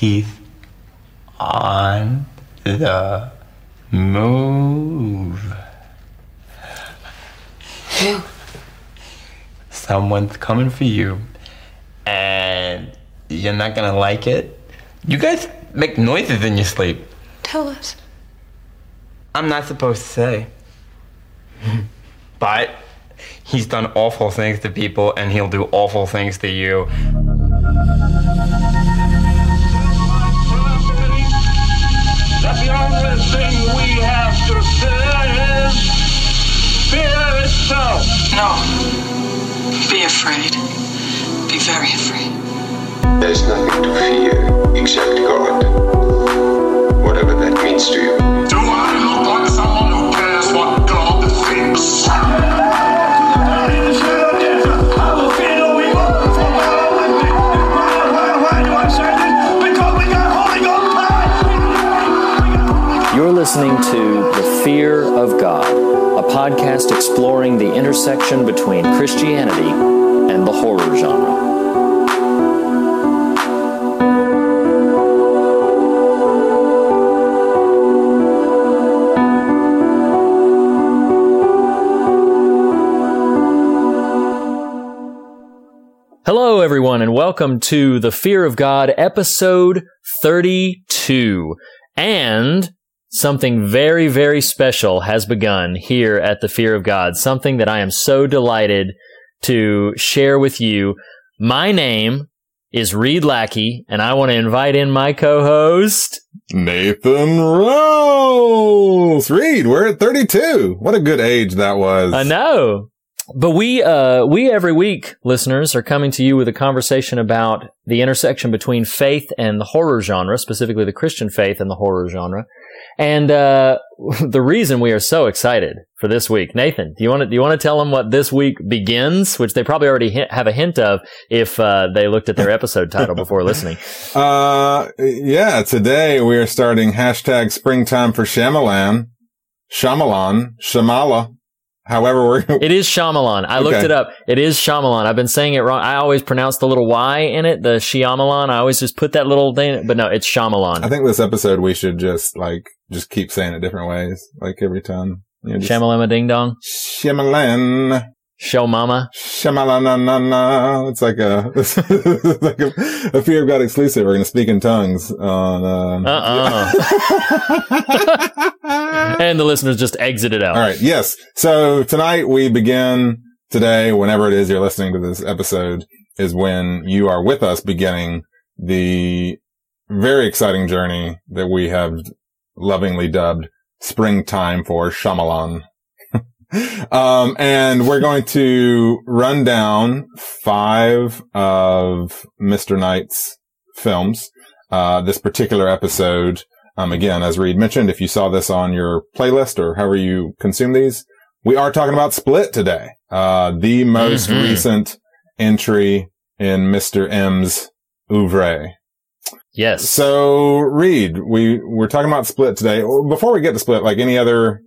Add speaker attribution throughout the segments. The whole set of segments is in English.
Speaker 1: He's on the move. Someone's coming for you, and you're not gonna like it. You guys make noises in your sleep.
Speaker 2: Tell us.
Speaker 1: I'm not supposed to say. but he's done awful things to people, and he'll do awful things to you.
Speaker 3: Fear itself.
Speaker 4: No. Be afraid. Be very afraid.
Speaker 5: There's nothing to fear except God. Whatever that means to you.
Speaker 3: Do I look like someone who cares what God thinks?
Speaker 6: You're listening to The Fear of God, a podcast exploring the intersection between Christianity and the horror genre. Hello, everyone, and welcome to The Fear of God, episode 32. And something very, very special has begun here at The Fear of God, something that I am so delighted to share with you. My name is Reed Lackey, and I want to invite in my co-host.
Speaker 7: Nathan Rose. Reed, we're at 32. What a good age that was.
Speaker 6: I know. But we, uh, we every week, listeners, are coming to you with a conversation about the intersection between faith and the horror genre, specifically the Christian faith and the horror genre. And, uh, the reason we are so excited for this week, Nathan, do you want to, do you want to tell them what this week begins, which they probably already hint, have a hint of if, uh, they looked at their episode title before listening?
Speaker 7: Uh, yeah, today we are starting hashtag springtime for Shyamalan. Shyamalan. Shamala. However, we're,
Speaker 6: It is Shyamalan. I looked it up. It is Shyamalan. I've been saying it wrong. I always pronounce the little Y in it, the Shyamalan. I always just put that little thing, but no, it's Shyamalan.
Speaker 7: I think this episode we should just like, just keep saying it different ways, like every time. You know, just-
Speaker 6: Shamalama Ding Dong.
Speaker 7: Shyamalan.
Speaker 6: Show Mama.
Speaker 7: Shyamalana. It's like a, it's like a, a Fear of God exclusive. We're going to speak in tongues on,
Speaker 6: Uh uh and the listeners just exited out.
Speaker 7: All right. Yes. So tonight we begin today, whenever it is you're listening to this episode, is when you are with us beginning the very exciting journey that we have lovingly dubbed springtime for Shyamalan. Um, and we're going to run down five of Mr. Night's films. Uh, this particular episode, um, again, as Reed mentioned, if you saw this on your playlist or however you consume these, we are talking about Split today. Uh, the most
Speaker 6: Mhm.
Speaker 7: recent entry in Mr. M's oeuvre.
Speaker 6: Yes.
Speaker 7: So, Reed, we, we're talking about Split today. Before we get to Split, like any other,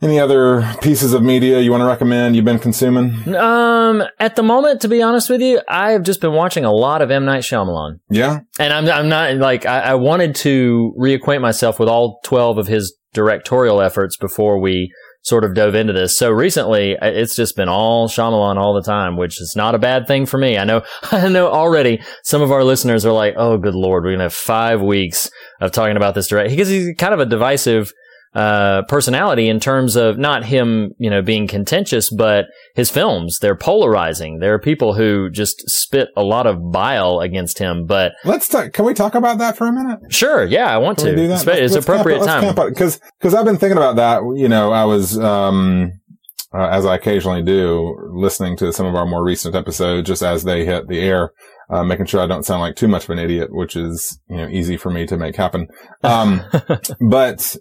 Speaker 7: any other pieces of media you want to recommend you've been consuming?
Speaker 6: Um, at the moment, to be honest with you, I have just been watching a lot of M Night Shyamalan,
Speaker 7: Yeah.
Speaker 6: and I'm I'm not like I, I wanted to reacquaint myself with all twelve of his directorial efforts before we sort of dove into this. So recently, it's just been all Shyamalan all the time, which is not a bad thing for me. I know I know already some of our listeners are like, "Oh, good lord, we're gonna have five weeks of talking about this direct," because he's kind of a divisive uh, personality in terms of not him, you know, being contentious, but his films. They're polarizing. There are people who just spit a lot of bile against him. But
Speaker 7: Let's talk, can we talk about that for a minute?
Speaker 6: sure, yeah, I want
Speaker 7: Can
Speaker 6: to.
Speaker 7: we do that?
Speaker 6: It's, it's appropriate time.
Speaker 7: Because, because I've been thinking about that. You know, I was, um, uh, as I occasionally do, listening to some of our more recent episodes just as they hit the air, uh, making sure I don't sound like too much of an idiot, which is, you know, easy for me to make happen. Um, but,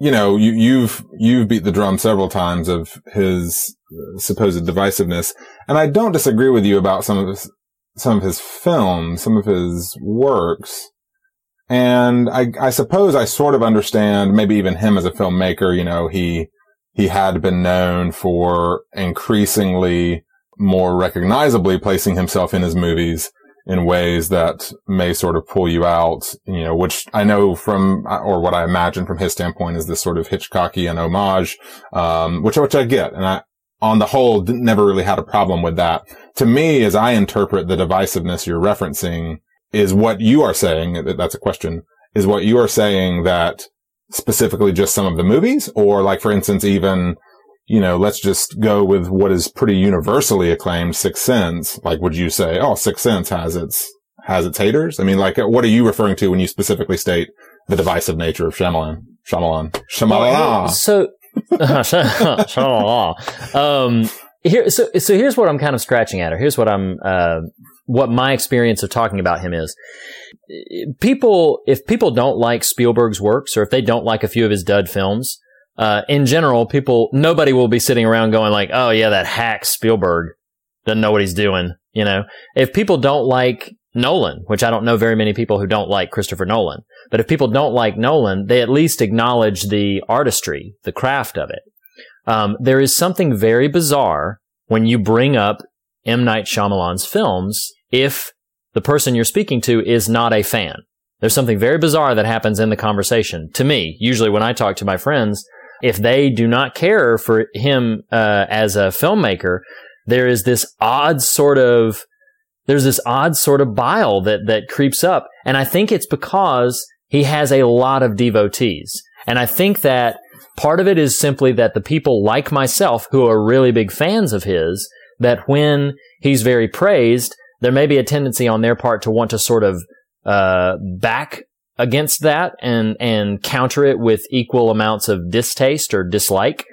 Speaker 7: you know, you, you've, you've beat the drum several times of his uh, supposed divisiveness. And I don't disagree with you about some of his, some of his films, some of his works. And I, I suppose I sort of understand maybe even him as a filmmaker, you know, he, he had been known for increasingly more recognizably placing himself in his movies in ways that may sort of pull you out, you know, which I know from, or what I imagine from his standpoint is this sort of Hitchcockian homage, um, which, which I get. And I, on the whole, never really had a problem with that. To me, as I interpret the divisiveness you're referencing, is what you are saying. That's a question. Is what you are saying that specifically just some of the movies, or like, for instance, even you know, let's just go with what is pretty universally acclaimed, Sixth Sense. Like, would you say, oh, Sixth Sense has its has its haters? I mean, like, what are you referring to when you specifically state the divisive nature of Shyamalan? Shyamalan. Shyamalan.
Speaker 6: So, Shyamalan. um, here, so, so here's what I'm kind of scratching at, or here's what I'm, uh, what my experience of talking about him is. People, if people don't like Spielberg's works, or if they don't like a few of his dud films, uh, in general, people, nobody will be sitting around going like, oh yeah, that hack Spielberg doesn't know what he's doing. You know, if people don't like Nolan, which I don't know very many people who don't like Christopher Nolan, but if people don't like Nolan, they at least acknowledge the artistry, the craft of it. Um, there is something very bizarre when you bring up M. Night Shyamalan's films if the person you're speaking to is not a fan. There's something very bizarre that happens in the conversation. To me, usually when I talk to my friends, if they do not care for him uh, as a filmmaker, there is this odd sort of there's this odd sort of bile that that creeps up, and I think it's because he has a lot of devotees, and I think that part of it is simply that the people like myself who are really big fans of his that when he's very praised, there may be a tendency on their part to want to sort of uh, back against that and, and counter it with equal amounts of distaste or dislike.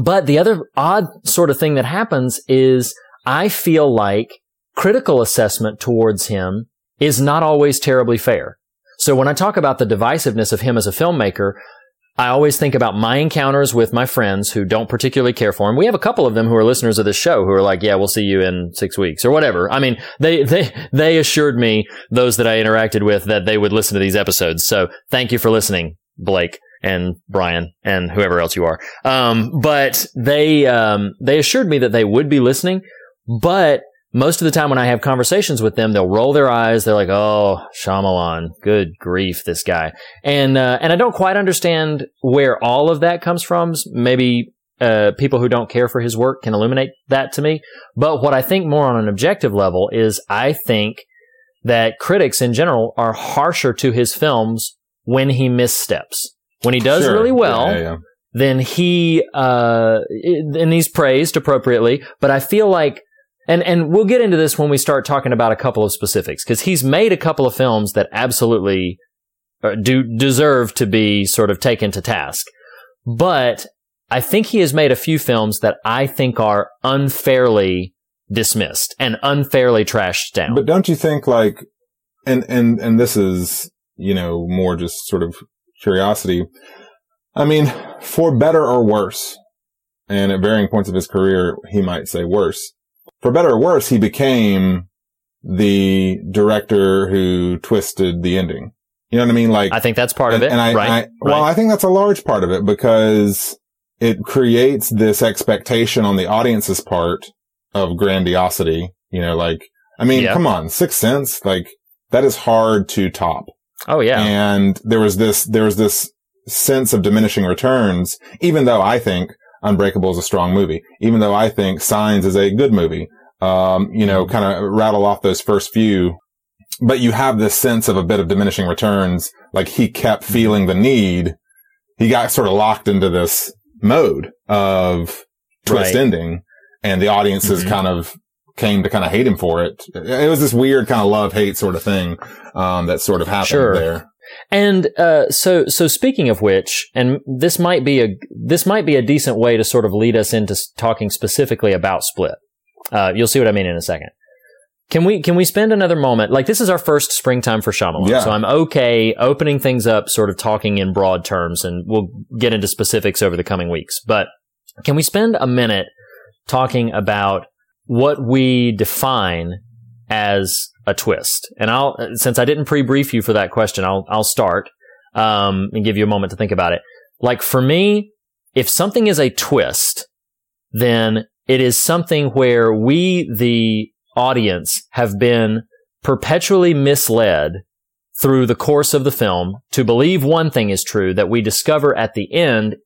Speaker 6: But the other odd sort of thing that happens is I feel like critical assessment towards him is not always terribly fair. So when I talk about the divisiveness of him as a filmmaker, I always think about my encounters with my friends who don't particularly care for him. We have a couple of them who are listeners of this show who are like, yeah, we'll see you in six weeks or whatever. I mean, they, they, they assured me, those that I interacted with, that they would listen to these episodes. So thank you for listening, Blake and Brian and whoever else you are. Um, but they, um, they assured me that they would be listening, but most of the time when I have conversations with them, they'll roll their eyes. They're like, "Oh, Shyamalan, good grief, this guy." And uh, and I don't quite understand where all of that comes from. Maybe uh, people who don't care for his work can illuminate that to me. But what I think more on an objective level is, I think that critics in general are harsher to his films when he missteps. When he does
Speaker 7: Sure.
Speaker 6: really well,
Speaker 7: Yeah, yeah.
Speaker 6: then he uh and he's praised appropriately but i feel like and and we'll get into this when we start talking about a couple of specifics because he's made a couple of films that absolutely uh, do deserve to be sort of taken to task but i think he has made a few films that i think are unfairly dismissed and unfairly trashed down
Speaker 7: But don't you think like, and, and, and this is, you know, more just sort of curiosity. I mean, for better or worse, and at varying points of his career, he might say worse. For better or worse, he became the director who twisted the ending. You know what I mean? Like,
Speaker 6: i think that's part
Speaker 7: and,
Speaker 6: of it
Speaker 7: and I,
Speaker 6: right,
Speaker 7: I- well,
Speaker 6: right.
Speaker 7: I think that's a large part of it because it creates this expectation on the audience's part of grandiosity. You know, like, I mean, come on, Sixth Sense, like, that is hard to top.
Speaker 6: oh yeah
Speaker 7: And there was this, there was this sense of diminishing returns, even though I think Unbreakable is a strong movie, even though I think Signs is a good movie. Um, you know, kind of rattle off those first few, but you have this sense of a bit of diminishing returns. Like he kept feeling the need. He got sort of locked into this mode of twist
Speaker 6: Right.
Speaker 7: ending and the audiences
Speaker 6: Mhm.
Speaker 7: kind of came to kind of hate him for it. It was this weird kind of love hate sort of thing, um, that sort of happened
Speaker 6: Sure.
Speaker 7: there.
Speaker 6: And uh, so, so speaking of which, and this might be a this might be a decent way to sort of lead us into talking specifically about Split. Uh, you'll see what I mean in a second. Can we can we spend another moment? Like this is our first springtime for Shyamalan,
Speaker 7: Yeah.
Speaker 6: so I'm okay opening things up, sort of talking in broad terms, and we'll get into specifics over the coming weeks. But can we spend a minute talking about what we define as a twist? And I'll since I didn't pre-brief you for that question, I'll I'll start um, and give you a moment to think about it. Like for me, if something is a twist, then it is something where we, the audience, have been perpetually misled through the course of the film to believe one thing is true that we discover at the end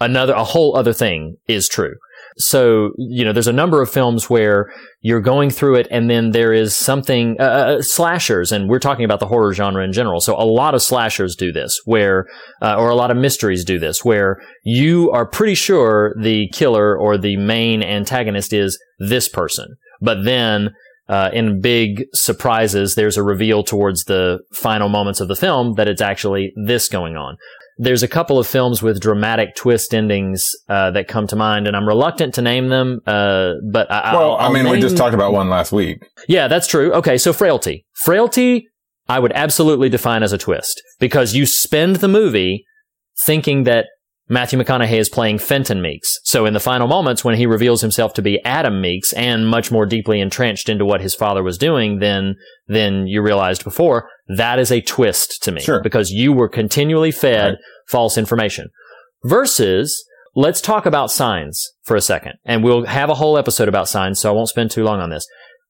Speaker 6: another a whole other thing is true. So, you know, there's a number of films where you're going through it and then there is something, uh, uh, slashers, and we're talking about the horror genre in general. So a lot of slashers do this where, uh, or a lot of mysteries do this where you are pretty sure the killer or the main antagonist is this person. But then, uh, in big surprises, there's a reveal towards the final moments of the film that it's actually this going on there's a couple of films with dramatic twist endings uh, that come to mind, and I'm reluctant to name them. Uh, but I,
Speaker 7: Well,
Speaker 6: I'll-
Speaker 7: I mean, we just talked about one last week.
Speaker 6: Yeah, that's true. Okay, so frailty, frailty, I would absolutely define as a twist because you spend the movie thinking that Matthew McConaughey is playing Fenton Meiks. So in the final moments, when he reveals himself to be Adam Meiks and much more deeply entrenched into what his father was doing than than you realized before, that is a twist to me
Speaker 7: Sure.
Speaker 6: because you were continually fed
Speaker 7: Right.
Speaker 6: false information. Versus, let's talk about signs for a second, and we'll have a whole episode about signs, so I won't spend too long on this.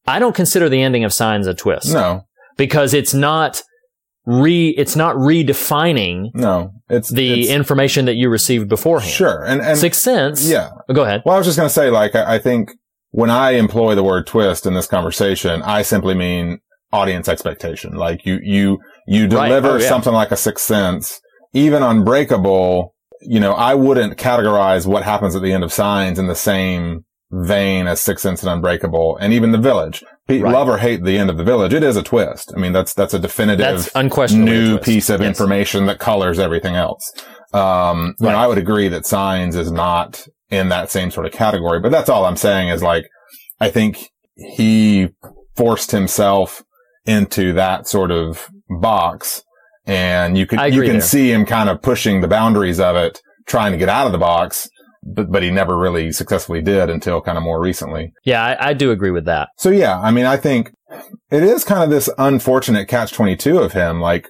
Speaker 6: I don't consider the ending of signs a twist
Speaker 7: No,
Speaker 6: because it's not re it's not redefining
Speaker 7: no, it's
Speaker 6: the
Speaker 7: it's,
Speaker 6: information that you received beforehand.
Speaker 7: sure, and and
Speaker 6: Sixth Sense.
Speaker 7: yeah.
Speaker 6: Oh, Go ahead.
Speaker 7: Well, I was just going to say, like, I, I think when I employ the word twist in this conversation, I simply mean audience expectation. Like you, you, you
Speaker 6: Right.
Speaker 7: deliver
Speaker 6: Oh, yeah.
Speaker 7: something like a sixth sense, even Unbreakable. You know, I wouldn't categorize what happens at the end of Signs in the same vein as Six Sense and Unbreakable, and even The Village. Pe-
Speaker 6: Right.
Speaker 7: Love or hate the end of The Village, it is a twist. I mean, that's that's a definitive
Speaker 6: That's
Speaker 7: new piece of
Speaker 6: Yes.
Speaker 7: information that colors everything else. Um,
Speaker 6: Right.
Speaker 7: I would agree that signs is not in that same sort of category, but that's all I'm saying is like, I think he forced himself into that sort of box and you can, you can
Speaker 6: there.
Speaker 7: see him kind of pushing the boundaries of it, trying to get out of the box, but, but he never really successfully did until kind of more recently.
Speaker 6: Yeah, I, I do agree with that.
Speaker 7: So yeah, I mean, I think it is kind of this unfortunate catch 22 of him. Like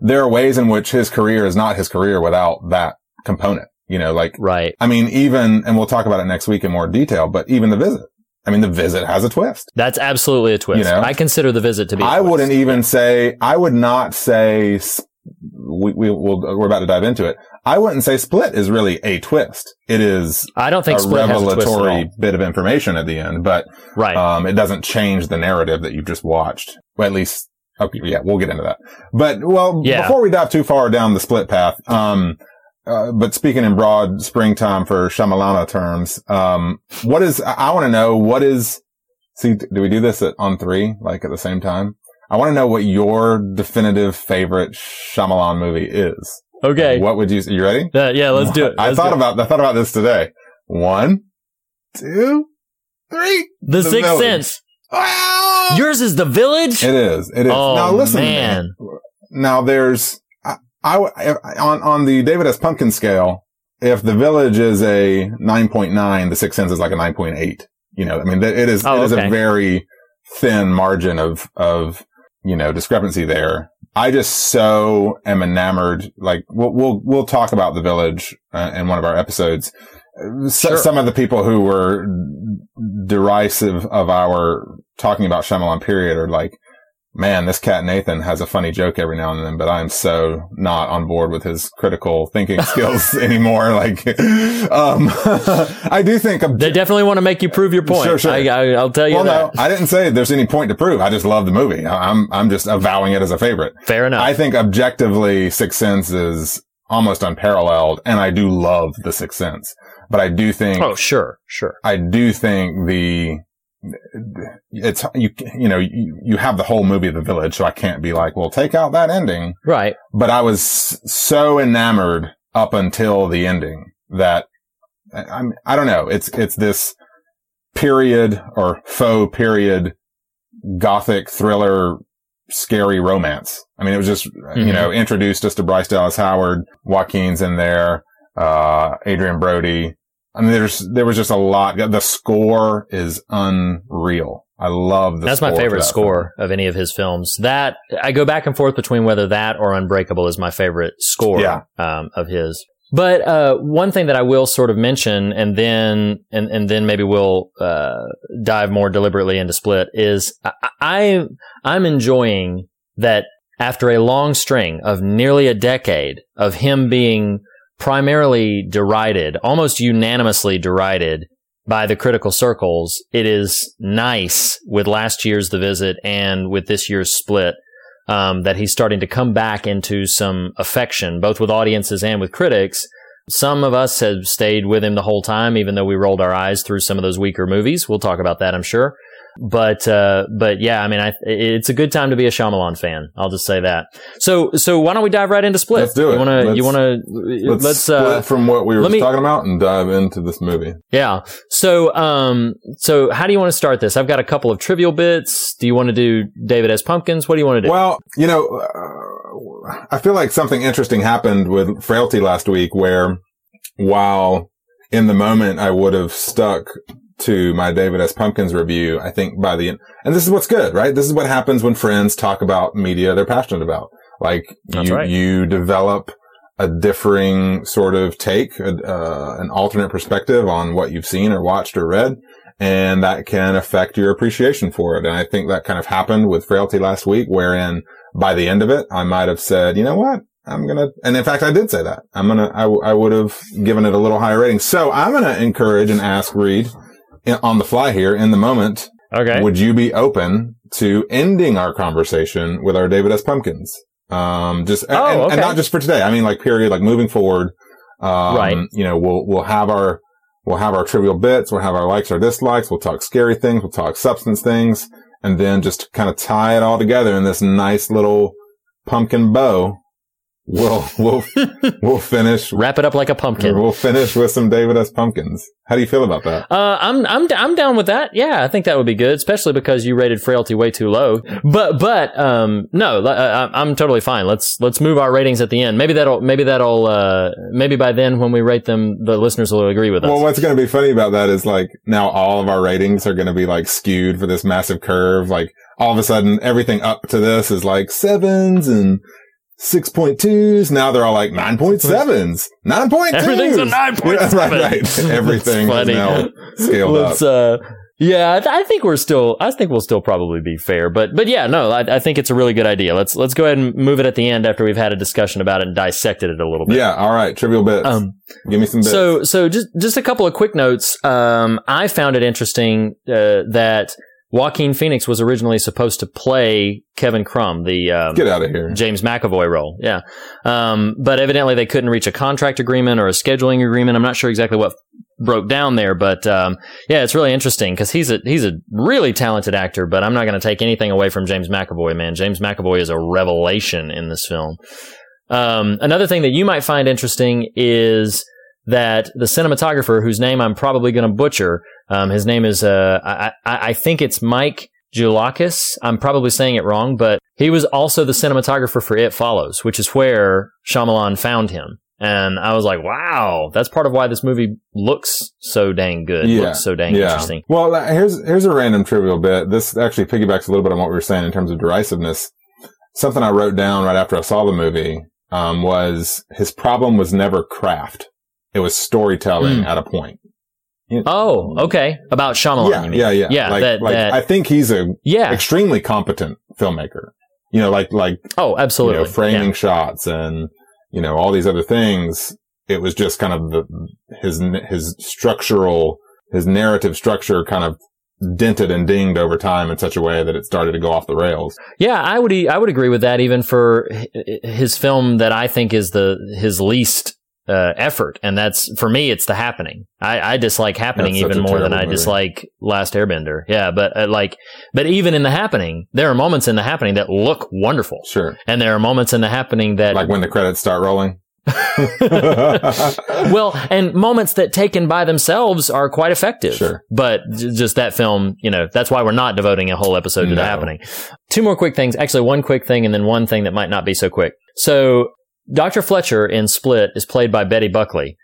Speaker 7: there are ways in which his career is not his career without that component, you know, like,
Speaker 6: Right.
Speaker 7: I mean, even, and we'll talk about it next week in more detail, but even the visit. I mean, the visit has a twist.
Speaker 6: That's absolutely a twist.
Speaker 7: You know?
Speaker 6: I consider the visit to be.
Speaker 7: I
Speaker 6: twist.
Speaker 7: wouldn't even say, I would not say, we, we, we'll, we're about to dive into it. I wouldn't say split is really a twist. It is
Speaker 6: I don't think
Speaker 7: a
Speaker 6: Split has a
Speaker 7: revelatory bit of information at the end, but
Speaker 6: Right.
Speaker 7: um, it doesn't change the narrative that you've just watched. Well, at least, okay, yeah, we'll get into that. But, well,
Speaker 6: Yeah.
Speaker 7: before we dive too far down the split path, um, uh, but speaking in broad springtime for Shyamalana terms, um, what is, I, I want to know what is, see, do we do this at, on three, like at the same time? I want to know what your definitive favorite Shyamalan movie is.
Speaker 6: okay.
Speaker 7: What would you, you ready?
Speaker 6: Uh, yeah, let's do it.
Speaker 7: I
Speaker 6: Let's
Speaker 7: thought
Speaker 6: it.
Speaker 7: about, I thought about this today. One, two, three.
Speaker 6: the,
Speaker 7: The
Speaker 6: Sixth
Speaker 7: Village.
Speaker 6: Sense.
Speaker 7: Wow.
Speaker 6: Yours is the Village.
Speaker 7: It is. It is.
Speaker 6: Oh,
Speaker 7: now listen,
Speaker 6: man.
Speaker 7: to me. Now there's, I, I on on the David S. Pumpkin scale. If the Village is a 9.9, the Sixth Sense is like a 9.8. You know, I mean, it is.
Speaker 6: Oh,
Speaker 7: it is
Speaker 6: okay.
Speaker 7: a very thin margin of of you know discrepancy there. I just so am enamored. Like we'll we'll we'll talk about the Village uh, in one of our episodes. So,
Speaker 6: Sure.
Speaker 7: Some of the people who were derisive of our talking about Shyamalan period are like, man, this cat Nathan has a funny joke every now and then, but I'm so not on board with his critical thinking skills anymore. Like, um, I do think, obje-
Speaker 6: They definitely want to make you prove your point.
Speaker 7: Sure, sure.
Speaker 6: I, I, I'll tell you
Speaker 7: well,
Speaker 6: that.
Speaker 7: no, I didn't say there's any point to prove. I just love the movie. I'm, I'm just avowing it as a favorite.
Speaker 6: Fair enough.
Speaker 7: I think objectively Sixth Sense is almost unparalleled and I do love the Sixth Sense, but I do think
Speaker 6: oh, sure, sure.
Speaker 7: I do think the it's you you know you, you have the whole movie of the village so I can't be like well take out that ending
Speaker 6: Right.
Speaker 7: but I was so enamored up until the ending that I, I'm I don't know it's it's this period or faux period gothic thriller scary romance I mean it was just you
Speaker 6: Mhm.
Speaker 7: know introduced us to Bryce Dallas Howard Joaquin's in there uh Adrien Brody I mean, there's, there was just a lot. The score is unreal. I love the
Speaker 6: That's my favorite
Speaker 7: that
Speaker 6: score of any of his films. That I go back and forth between whether that or Unbreakable is my favorite score
Speaker 7: Yeah.
Speaker 6: um, of his. But uh, one thing that I will sort of mention, and then and, and then maybe we'll uh, dive more deliberately into Split is I, I I'm enjoying that after a long string of nearly a decade of him being primarily derided, almost unanimously derided by the critical circles, it is nice with last year's The Visit and with this year's Split um, that he's starting to come back into some affection, both with audiences and with critics. Some of us have stayed with him the whole time, even though we rolled our eyes through some of those weaker movies. We'll talk about that, I'm sure. But uh, but yeah, I mean, I, it's a good time to be a Shyamalan fan. I'll just say that. So so why don't we dive right into Split?
Speaker 7: Let's do it.
Speaker 6: You want to
Speaker 7: Let's-
Speaker 6: you want to
Speaker 7: Let's,
Speaker 6: let's
Speaker 7: split
Speaker 6: uh,
Speaker 7: from what we were
Speaker 6: me-
Speaker 7: talking about and dive into this movie.
Speaker 6: yeah. So, um, so how do you want to start this? I've got a couple of trivial bits. Do you want to do David S. Pumpkins? What do you want to do?
Speaker 7: Well, you know, uh, I feel like something interesting happened with Frailty last week where while in the moment I would have stuck to my David S. Pumpkins review, I think by the end, and this is what's good, right? This is what happens when friends talk about media they're passionate about. Like
Speaker 6: That's
Speaker 7: you,
Speaker 6: right.
Speaker 7: you develop a differing sort of take, uh, an alternate perspective on what you've seen or watched or read. And that can affect your appreciation for it. And I think that kind of happened with Frailty last week, wherein by the end of it, I might have said, you know what? I'm going to, and in fact, I did say that. I'm going to, I, w- I would have given it a little higher rating. So I'm going to encourage and ask Reed on the fly here in the moment.
Speaker 6: okay.
Speaker 7: Would you be open to ending our conversation with our David S. Pumpkins? Um, just, and-
Speaker 6: Oh,
Speaker 7: and, and not just for today. I mean, like period, like moving forward. Um,
Speaker 6: Right.
Speaker 7: you know, we'll, we'll have our, we'll have our trivial bits. We'll have our likes, our dislikes. We'll talk scary things. We'll talk substance things and then just kind of tie it all together in this nice little pumpkin bow. We'll, we'll, we'll finish,
Speaker 6: Wrap it up like a pumpkin.
Speaker 7: we'll finish with some David S. Pumpkins. How do you feel about that?
Speaker 6: Uh, I'm I'm I'm down with that. Yeah, I think that would be good, especially because you rated Frailty way too low. But but um no, uh, I'm totally fine. Let's let's move our ratings at the end. Maybe that'll maybe that'll uh maybe by then when we rate them, the listeners will agree with us.
Speaker 7: Well, what's going to be funny about that is like now all of our ratings are going to be like skewed for this massive curve. Like all of a sudden everything up to this is like sevens and 6.2s. Now they're all like 9.7s, 9.2s.
Speaker 6: Everything's a 9.7.
Speaker 7: Yeah, right, right. Everything is now scaled
Speaker 6: Let's
Speaker 7: up.
Speaker 6: uh yeah, I, th- I think we're still. I think we'll still probably be fair, but but yeah, no, I, I think it's a really good idea. Let's let's go ahead and move it at the end after we've had a discussion about it and dissected it a little bit.
Speaker 7: Yeah. All right. Trivial bits.
Speaker 6: Um,
Speaker 7: Give me some bits.
Speaker 6: So, so just just a couple of quick notes. Um, I found it interesting uh, that Joaquin Phoenix was originally supposed to play Kevin Crumb, the um,
Speaker 7: Get out of here.
Speaker 6: James McAvoy role. Yeah, um, but evidently they couldn't reach a contract agreement or a scheduling agreement. I'm not sure exactly what broke down there, but um, yeah, it's really interesting because he's a he's a really talented actor. But I'm not going to take anything away from James McAvoy. Man, James McAvoy is a revelation in this film. Um, another thing that you might find interesting is that the cinematographer, whose name I'm probably going to butcher, um, his name is uh, I, I, I think it's Mike Gioulakis. I'm probably saying it wrong, but he was also the cinematographer for It Follows, which is where Shyamalan found him. And I was like, wow, that's part of why this movie looks so dang good. Looks so dang interesting.
Speaker 7: Well, uh, here's here's a random trivial bit. This actually piggybacks a little bit on what we were saying in terms of derisiveness. Something I wrote down right after I saw the movie um, was his problem was never craft; it was storytelling
Speaker 6: Mm.
Speaker 7: at a point.
Speaker 6: Oh, okay. About Shyamalan,
Speaker 7: yeah,
Speaker 6: you mean?
Speaker 7: yeah, yeah,
Speaker 6: Yeah,
Speaker 7: Like,
Speaker 6: that-
Speaker 7: like
Speaker 6: that-
Speaker 7: I think he's a
Speaker 6: Yeah.
Speaker 7: extremely competent filmmaker. You know, like like
Speaker 6: Oh,
Speaker 7: you
Speaker 6: absolutely.
Speaker 7: know, framing
Speaker 6: Yeah.
Speaker 7: shots and you know all these other things. It was just kind of the his his structural his narrative structure kind of dented and dinged over time in such a way that it started to go off the rails.
Speaker 6: Yeah, I would I would agree with that. Even for his film that I think is the his least uh, effort, and that's for me, it's the happening. I, I dislike happening
Speaker 7: That's
Speaker 6: even more than I
Speaker 7: movie.
Speaker 6: dislike Last Airbender. Yeah, but uh, like, but even in the happening, there are moments in the happening that look wonderful,
Speaker 7: Sure,
Speaker 6: and there are moments in the happening that
Speaker 7: like when the credits start rolling.
Speaker 6: well, and moments that taken by themselves are quite effective.
Speaker 7: Sure.
Speaker 6: But j- just that film, you know, that's why we're not devoting a whole episode to the happening. Two more quick things. Actually, one quick thing and then one thing that might not be so quick. So, Dr. Fletcher in Split is played by Betty Buckley.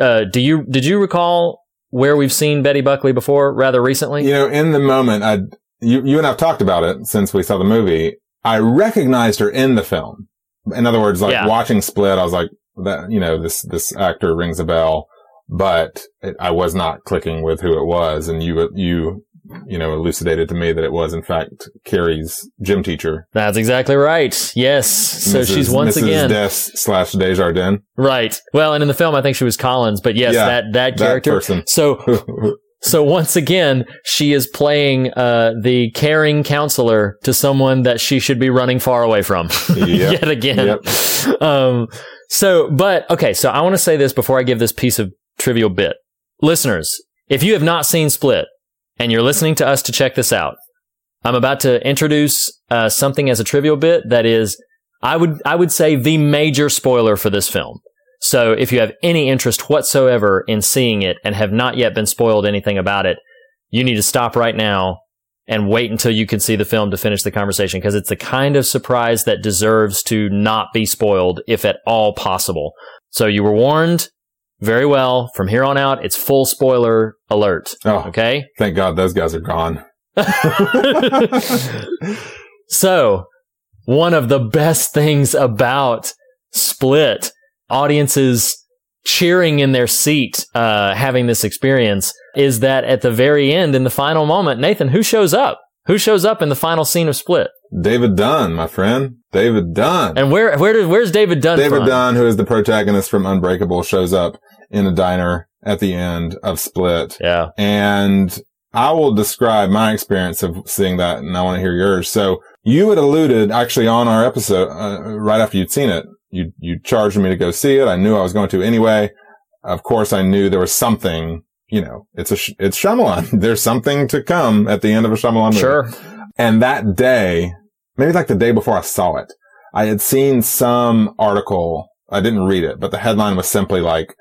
Speaker 6: Uh, do you, did you recall where we've seen Betty Buckley before rather recently?
Speaker 7: you know, in the moment, I you you and I've talked about it since we saw the movie. I recognized her in the film. In other words, like
Speaker 6: Yeah.
Speaker 7: watching Split, I was like, that, you know, this, this actor rings a bell, but it, I was not clicking with who it was. And you, you, you know, elucidated to me that it was in fact Carrie's gym teacher.
Speaker 6: That's exactly right. Yes. So
Speaker 7: Mrs.
Speaker 6: she's once
Speaker 7: Mrs.
Speaker 6: again
Speaker 7: Des slash Desjardins.
Speaker 6: right. Well, and in the film, I think she was Collins, but yes,
Speaker 7: Yeah,
Speaker 6: that that
Speaker 7: that
Speaker 6: character.
Speaker 7: person.
Speaker 6: So so once again, she is playing uh, the caring counselor to someone that she should be running far away from.
Speaker 7: Yep.
Speaker 6: Yet again.
Speaker 7: Yep.
Speaker 6: Um. So, but okay. So I want to say this before I give this piece of trivial bit, listeners. If you have not seen Split and you're listening to us to check this out, I'm about to introduce uh, something as a trivial bit that is, I would I would say the major spoiler for this film. So if you have any interest whatsoever in seeing it and have not yet been spoiled anything about it, you need to stop right now and wait until you can see the film to finish the conversation because it's the kind of surprise that deserves to not be spoiled if at all possible. So you were warned very well. From here on out, it's full spoiler alert.
Speaker 7: Oh,
Speaker 6: Okay.
Speaker 7: thank God those guys are gone.
Speaker 6: so, one of the best things about Split, audiences cheering in their seat, uh, having this experience, is that at the very end, in the final moment, Nathan, who shows up? Who shows up in the final scene of Split?
Speaker 7: David Dunn, my friend. David Dunn.
Speaker 6: And where, where did, where's David Dunn
Speaker 7: David
Speaker 6: from?
Speaker 7: Dunn, who is the protagonist from Unbreakable, shows up in a diner at the end of Split.
Speaker 6: Yeah.
Speaker 7: And I will describe my experience of seeing that and I want to hear yours. So you had alluded actually on our episode, uh, right after you'd seen it, you, you charged me to go see it. I knew I was going to anyway. Of course, I knew there was something, you know, it's a, sh- it's Shyamalan. There's something to come at the end of a Shyamalan movie.
Speaker 6: Sure.
Speaker 7: And that day, maybe like the day before I saw it, I had seen some article. I didn't read it, but the headline was simply like,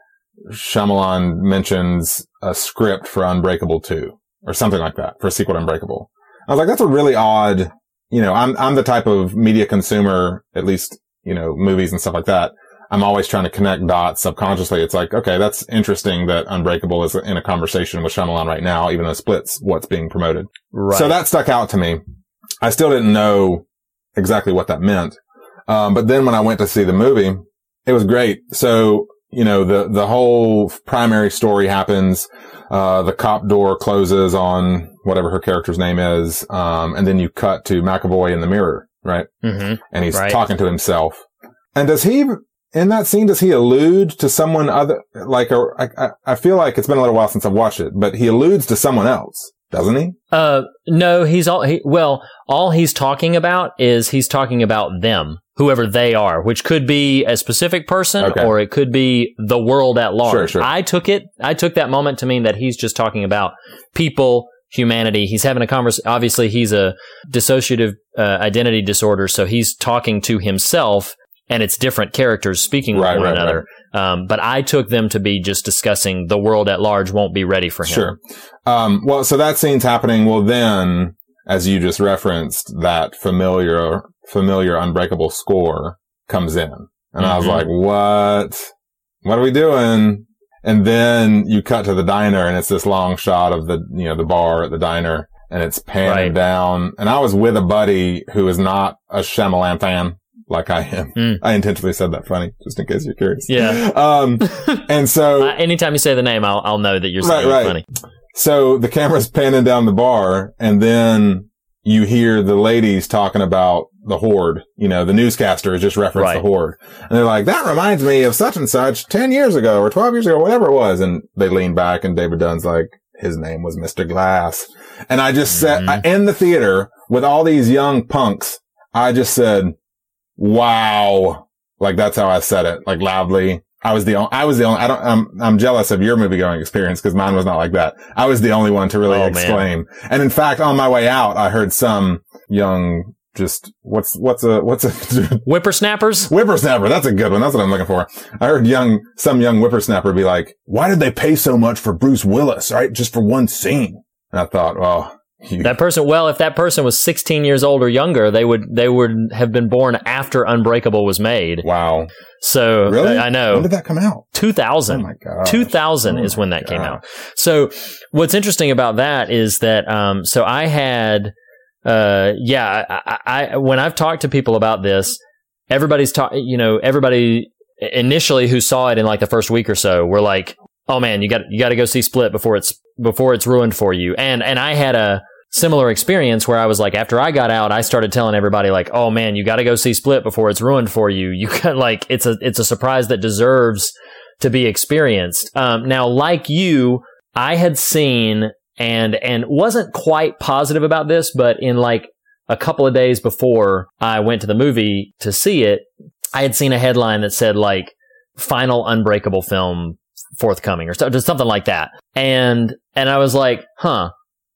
Speaker 7: Shyamalan mentions a script for Unbreakable 2 or something like that for a sequel to Unbreakable. I was like, that's a really odd, you know, I'm, I'm the type of media consumer, at least, you know, movies and stuff like that. I'm always trying to connect dots subconsciously. It's like, okay, that's interesting that Unbreakable is in a conversation with Shyamalan right now, even though it Split's what's being promoted.
Speaker 6: Right.
Speaker 7: So that stuck out to me. I still didn't know exactly what that meant. Um, but then when I went to see the movie, it was great. So, you know, the, the whole primary story happens. Uh, the cop door closes on whatever her character's name is. Um, and then you cut to McAvoy in the mirror, right?
Speaker 6: hmm
Speaker 7: And he's
Speaker 6: Right.
Speaker 7: talking to himself. And does he, in that scene, does he allude to someone other, like, a, I, I- I feel like it's been a little while since I've watched it, but he alludes to someone else, doesn't he?
Speaker 6: Uh, no, he's all, he, well, all he's talking about is he's talking about them, whoever they are, which could be a specific person
Speaker 7: Okay.
Speaker 6: or it could be the world at large.
Speaker 7: Sure, sure.
Speaker 6: I took it, I took that moment to mean that he's just talking about people, humanity. He's having a conversation. Obviously, he's a dissociative uh, identity disorder, so he's talking to himself and it's different characters speaking with one
Speaker 7: right,
Speaker 6: another. Um, but I took them to be just discussing the world at large won't be ready for him.
Speaker 7: Sure. Um, well, so that scene's happening. Well, then, as you just referenced, that familiar, familiar unbreakable score comes in. And I was
Speaker 6: Mhm.
Speaker 7: like, what? What are we doing? And then you cut to the diner and it's this long shot of the, you know, the bar at the diner and it's panning
Speaker 6: Right.
Speaker 7: down. And I was with a buddy who is not a Shyamalan fan like I am.
Speaker 6: Mm.
Speaker 7: I intentionally said that funny, just in case you're curious.
Speaker 6: Yeah.
Speaker 7: Um, and so.
Speaker 6: Uh, anytime you say the name, I'll, I'll know that you're saying
Speaker 7: Right, right.
Speaker 6: funny.
Speaker 7: So the camera's panning down the bar and then you hear the ladies talking about the horde. You know, the newscaster has just referenced
Speaker 6: Right.
Speaker 7: the horde. And they're like, that reminds me of such and such 10 years ago or 12 years ago, whatever it was. And they lean back and David Dunn's like, his name was Mr. Glass. And I just said,
Speaker 6: Mhm.
Speaker 7: I, in the theater with all these young punks, I just said, wow. Like that's how I said it, like loudly. I was the only, I was the only, I don't, I'm, I'm jealous of your movie going experience because mine was not like that. I was the only one to really
Speaker 6: Oh, man.
Speaker 7: exclaim. And in fact, on my way out, I heard some young, just, what's, what's a, what's a,
Speaker 6: Whippersnappers?
Speaker 7: whippersnapper. That's a good one. That's what I'm looking for. I heard young, some young whippersnapper be like, why did they pay so much for Bruce Willis, right? Just for one scene. And I thought, well,
Speaker 6: That person, well, if that person was 16 years old or younger, they would, they would have been born after Unbreakable was made.
Speaker 7: wow.
Speaker 6: So
Speaker 7: Really?
Speaker 6: I know When
Speaker 7: did that come out?
Speaker 6: 2000.
Speaker 7: Oh my God.
Speaker 6: 2000
Speaker 7: Oh
Speaker 6: is when that came out. So what's interesting about that is that, um, so I had, uh, yeah, I, I, I when I've talked to people about this, everybody's talk, you know, everybody initially who saw it in like the first week or so were like, "Oh man, you got you got to go see Split before it's before it's ruined for you." And and I had a similar experience where I was like, after I got out, I started telling everybody like, "Oh man, you got to go see Split before it's ruined for you." You got like it's a it's a surprise that deserves to be experienced. Um, now, like you, I had seen and and wasn't quite positive about this, but in like a couple of days before I went to the movie to see it, I had seen a headline that said like final unbreakable film forthcoming or so- just something like that. And and I was like, huh,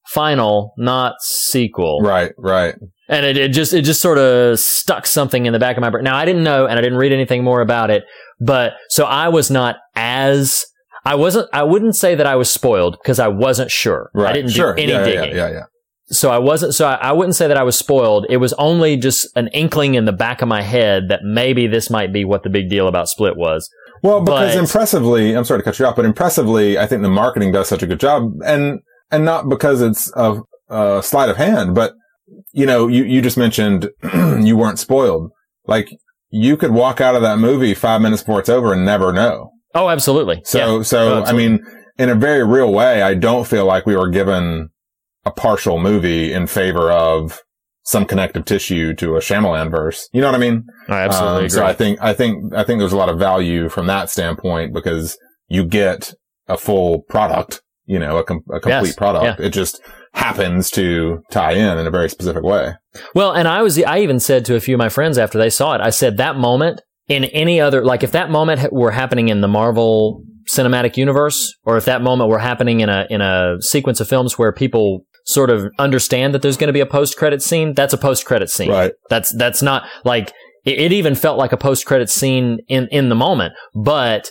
Speaker 6: final, not sequel.
Speaker 7: Right, right.
Speaker 6: And it, it just it just sort of stuck something in the back of my brain. Now I didn't know and I didn't read anything more about it, but so I was not as I wasn't I wouldn't say that I was spoiled because I wasn't sure.
Speaker 7: Right.
Speaker 6: I didn't
Speaker 7: sure.
Speaker 6: do any
Speaker 7: yeah, yeah,
Speaker 6: digging
Speaker 7: Yeah, yeah, yeah.
Speaker 6: so I wasn't, so I, I wouldn't say that I was spoiled. It was only just an inkling in the back of my head that maybe this might be what the big deal about Split was.
Speaker 7: Well, because
Speaker 6: But-
Speaker 7: impressively, I'm sorry to cut you off, but impressively, I think the marketing does such a good job, and and not because it's a, a sleight of hand, but you know, you you just mentioned you weren't spoiled. Like you could walk out of that movie five minutes before it's over and never know.
Speaker 6: Oh, absolutely.
Speaker 7: So,
Speaker 6: Yeah.
Speaker 7: so
Speaker 6: Oh,
Speaker 7: I mean, in a very real way, I don't feel like we were given a partial movie in favor of some connective tissue to a Shyamalan verse. You know what I mean?
Speaker 6: I absolutely
Speaker 7: Um,
Speaker 6: agree.
Speaker 7: So I think, I think, I think there's a lot of value from that standpoint because you get a full product, you know, a, com- a complete
Speaker 6: Yes.
Speaker 7: product. It just happens to tie in in a very specific way.
Speaker 6: Well, and I was, I even said to a few of my friends after they saw it, I said that moment in any other, like if that moment were happening in the Marvel cinematic universe, or if that moment were happening in a, in a sequence of films where people sort of understand that there's going to be a post credit scene, that's a post credit scene.
Speaker 7: Right.
Speaker 6: That's, that's not like, it, it even felt like a post credit scene in, in the moment, but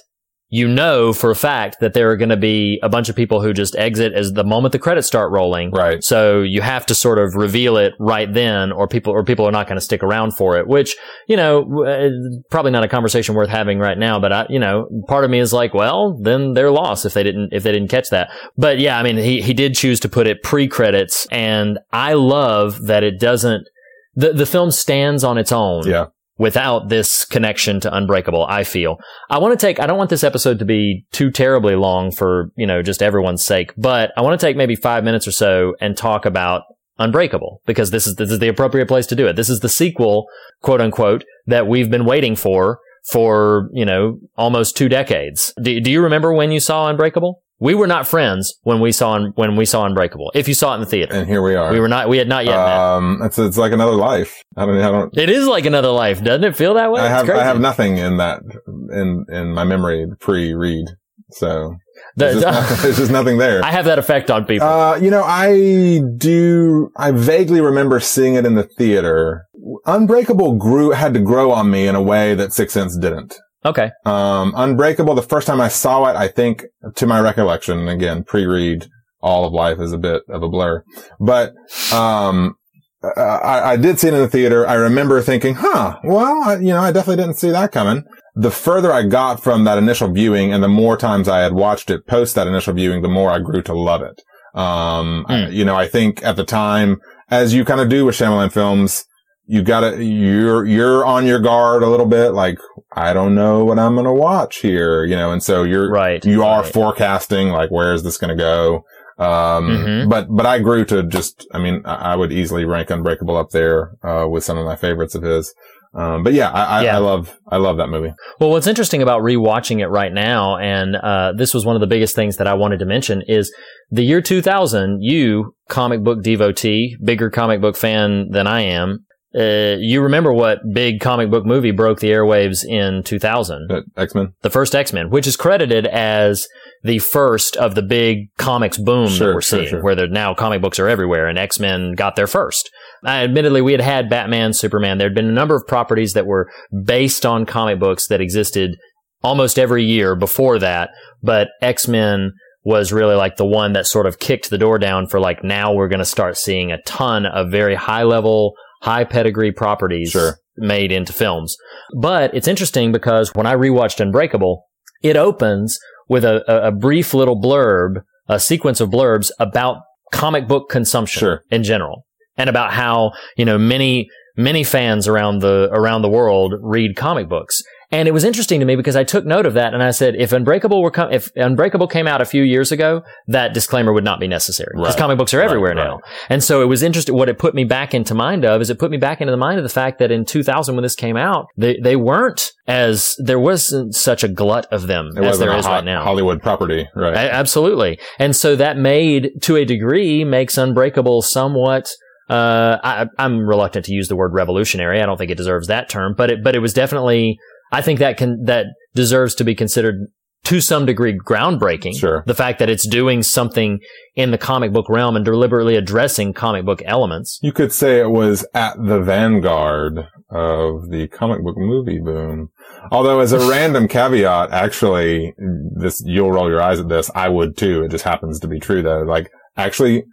Speaker 6: you know for a fact that there are going to be a bunch of people who just exit as the moment the credits start rolling.
Speaker 7: Right.
Speaker 6: So you have to sort of reveal it right then, or people or people are not going to stick around for it. Which you know, uh, probably not a conversation worth having right now. But I, you know, part of me is like, well, then they're lost if they didn't if they didn't catch that. But yeah, I mean, he he did choose to put it pre credits, and I love that it doesn't. The the film stands on its own
Speaker 7: Yeah.
Speaker 6: Without this connection to Unbreakable, I feel. I want to take, I don't want this episode to be too terribly long for, you know, just everyone's sake, but I want to take maybe five minutes or so and talk about Unbreakable because this is, this is the appropriate place to do it. This is the sequel, quote unquote, that we've been waiting for for, you know, almost two decades. Do, do you remember when you saw Unbreakable? We were not friends when we saw, when we saw Unbreakable. If you saw it in the theater,
Speaker 7: And here we are.
Speaker 6: we were not, we had not yet met.
Speaker 7: um, it's, it's like another life. I don't, I don't,
Speaker 6: It is like another life, doesn't it feel that way?
Speaker 7: I have, I have nothing in that, in, in my memory pre-Reed. So
Speaker 6: The-
Speaker 7: there's just, not- there's just nothing there.
Speaker 6: I have that effect on people.
Speaker 7: Uh, you know, I do, I vaguely remember seeing it in the theater. Unbreakable grew, had to grow on me in a way that Six Sense didn't.
Speaker 6: Okay.
Speaker 7: Um, Unbreakable, the first time I saw it, I think, to my recollection, again, pre-Reed, all of life is a bit of a blur, but, um, I, I did see it in the theater. I remember thinking, huh, well, I, you know, I definitely didn't see that coming. The further I got from that initial viewing and the more times I had watched it post that initial viewing, the more I grew to love it. Um, I-
Speaker 6: Hmm.
Speaker 7: you know, I think at the time, as you kind of do with Shyamalan films, you gotta, you're, you're on your guard a little bit, like, I don't know what I'm gonna watch here, you know, and so you're,
Speaker 6: Right.
Speaker 7: you are
Speaker 6: right.
Speaker 7: forecasting, like, where is this gonna go? Um,
Speaker 6: Mhm.
Speaker 7: but, but I grew to just, I mean, I, I would easily rank Unbreakable up there, uh, with some of my favorites of his. Um, but yeah, I, I,
Speaker 6: Yeah.
Speaker 7: I love, I love that movie.
Speaker 6: Well, what's interesting about rewatching it right now, and uh, this was one of the biggest things that I wanted to mention, is the year 2000. You, comic book devotee, bigger comic book fan than I am. Uh, you remember what big comic book movie broke the airwaves in 2000?
Speaker 7: But X-Men.
Speaker 6: The first X Men, which is credited as the first of the big comics boom
Speaker 7: Sure,
Speaker 6: that we're
Speaker 7: sure,
Speaker 6: seeing,
Speaker 7: sure.
Speaker 6: where now comic books are everywhere, and X Men got there first. Uh, admittedly, we had had Batman, Superman. There had been a number of properties that were based on comic books that existed almost every year before that, but X Men was really like the one that sort of kicked the door down for like now we're going to start seeing a ton of very high level, high pedigree properties
Speaker 7: Sure.
Speaker 6: made into films. But it's interesting because when I rewatched Unbreakable, it opens with a, a, brief little blurb, a sequence of blurbs about comic book consumption
Speaker 7: Sure.
Speaker 6: in general and about how, you know, many, many fans around the, around the world read comic books. And it was interesting to me because I took note of that and I said, if Unbreakable were com- if Unbreakable came out a few years ago, that disclaimer would not be necessary because
Speaker 7: Right.
Speaker 6: comic books are everywhere
Speaker 7: right.
Speaker 6: now. And so it was interesting. What it put me back into mind of is it put me back into the mind of the fact that in 2000 when this came out, they they weren't as there wasn't such a glut of them
Speaker 7: It
Speaker 6: as there is right now.
Speaker 7: Hollywood property, right?
Speaker 6: A- absolutely. And so that made, to a degree, makes Unbreakable somewhat. Uh, I, I'm reluctant to use the word revolutionary. I don't think it deserves that term, but it, but it was definitely. I think that can that deserves to be considered to some degree groundbreaking.
Speaker 7: Sure.
Speaker 6: The fact that it's doing something in the comic book realm and deliberately addressing comic book elements.
Speaker 7: You could say it was at the vanguard of the comic book movie boom. Although as a random caveat, actually, this, you'll roll your eyes at this. I would too. It just happens to be true though. Like actually,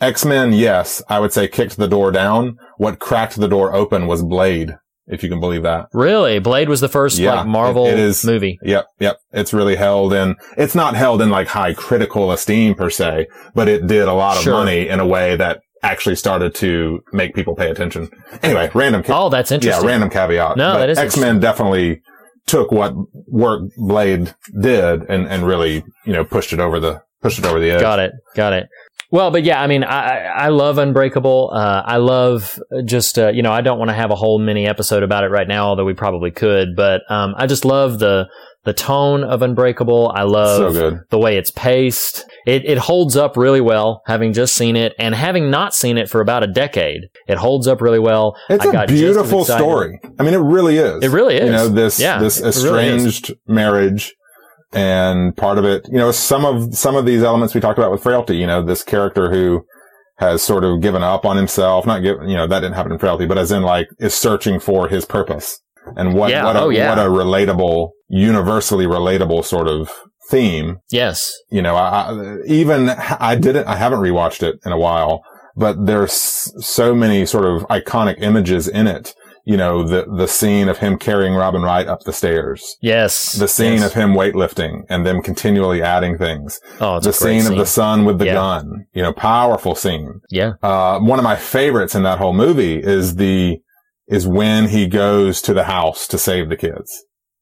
Speaker 7: X-Men, yes, I would say kicked the door down. What cracked the door open was Blade, if you can believe that.
Speaker 6: Really, Blade was the first
Speaker 7: Yeah,
Speaker 6: like Marvel
Speaker 7: it- it is-
Speaker 6: movie.
Speaker 7: Yep, yep. It's really held in, it's not held in like high critical esteem per se, but it did a lot of
Speaker 6: Sure.
Speaker 7: money in a way that actually started to make people pay attention. Anyway, random, ca-
Speaker 6: Oh, that's interesting.
Speaker 7: yeah, random caveat.
Speaker 6: No,
Speaker 7: But
Speaker 6: that is
Speaker 7: X-Men definitely took what work Blade did and, and really, you know, pushed it over the, pushed it over the edge.
Speaker 6: Got it. Got it. Well, but yeah, I mean, I, I love Unbreakable. Uh, I love just, uh, you know, I don't want to have a whole mini episode about it right now, although we probably could, but, um, I just love the, the tone of Unbreakable. I love
Speaker 7: So
Speaker 6: the way it's paced. It, it holds up really well, having just seen it and having not seen it for about a decade. It holds up really well.
Speaker 7: It's
Speaker 6: I
Speaker 7: a beautiful story. I mean, it really is.
Speaker 6: It really is.
Speaker 7: You know, this,
Speaker 6: Yeah,
Speaker 7: this
Speaker 6: it really
Speaker 7: estranged marriage and part of it, you know, some of, some of these elements we talked about with frailty, you know, this character who has sort of given up on himself, not give, you know, that didn't happen in frailty, but as in like is searching for his purpose and what,
Speaker 6: Yeah,
Speaker 7: what a,
Speaker 6: oh, yeah.
Speaker 7: what a relatable, universally relatable sort of theme
Speaker 6: Yes.
Speaker 7: you know, I, I- even I didn't, I haven't rewatched it in a while, but there's so many sort of iconic images in it. You know, the, the scene of him carrying Robin Wright up the stairs,
Speaker 6: Yes.
Speaker 7: the scene
Speaker 6: Yes.
Speaker 7: of him weightlifting and them continually adding things,
Speaker 6: oh, it's
Speaker 7: the
Speaker 6: great
Speaker 7: scene, of the son with the
Speaker 6: Yeah.
Speaker 7: gun, you know, powerful scene.
Speaker 6: yeah.
Speaker 7: Uh, one of my favorites in that whole movie is the, is when he goes to the house to save the kids.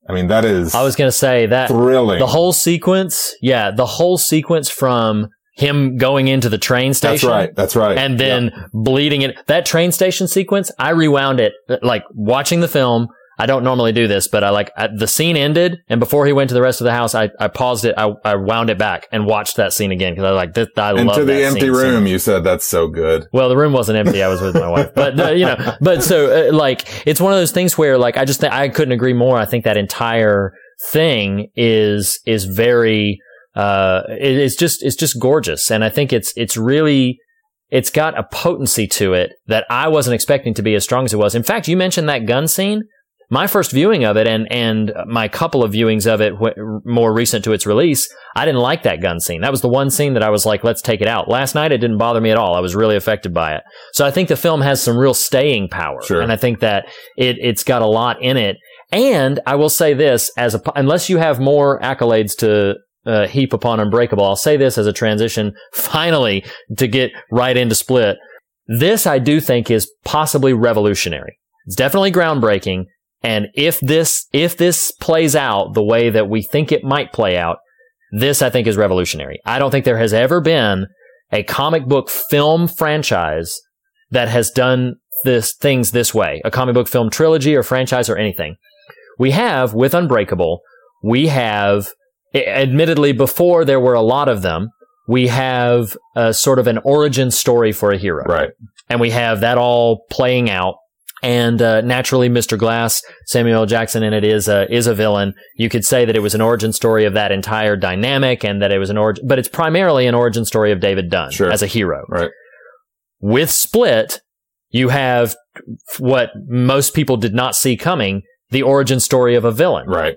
Speaker 7: I mean, that is
Speaker 6: I was going to say that
Speaker 7: thrilling.
Speaker 6: The whole sequence, yeah, the whole sequence from him going into the train station.
Speaker 7: that's right. That's right.
Speaker 6: And then bleeding it. That train station sequence, I rewound it, like watching the film. I don't normally do this, but I like I, the scene ended, and before he went to the rest of the house, I, I paused it, I, I wound it back and watched that scene again because I like this. I love
Speaker 7: Into the
Speaker 6: that
Speaker 7: empty
Speaker 6: scene
Speaker 7: room, you said that's so good.
Speaker 6: Well, the room wasn't empty. I was with my wife, but uh, you know, but so uh, like it's one of those things where like I just th- I couldn't agree more. I think that entire thing is is very uh it- it's just it's just gorgeous, and I think it's it's really it's got a potency to it that I wasn't expecting to be as strong as it was. In fact, you mentioned that gun scene. My first viewing of it and and my couple of viewings of it w- more recent to its release, I didn't like that gun scene. That was the one scene that I was like, let's take it out. Last night it didn't bother me at all. I was really affected by it. So I think the film has some real staying power.
Speaker 7: Sure.
Speaker 6: And I think that it it's got a lot in it. And I will say this as a unless you have more accolades to uh, heap upon Unbreakable, I'll say this as a transition finally to get right into Split. This I do think is possibly revolutionary. It's definitely groundbreaking. And if this, if this plays out the way that we think it might play out, this I think is revolutionary. I don't think there has ever been a comic book film franchise that has done this things this way, a comic book film trilogy or franchise or anything. We have with Unbreakable, we have admittedly before there were a lot of them, we have a sort of an origin story for a hero
Speaker 7: Right.
Speaker 6: and we have that all playing out. And uh, naturally, Mr. Glass, Samuel L. Jackson in it is a is a villain. You could say that it was an origin story of that entire dynamic, and that it was an origin, but it's primarily an origin story of David Dunn
Speaker 7: Sure.
Speaker 6: as a hero.
Speaker 7: Right.
Speaker 6: With Split, you have what most people did not see coming: the origin story of a villain
Speaker 7: Right.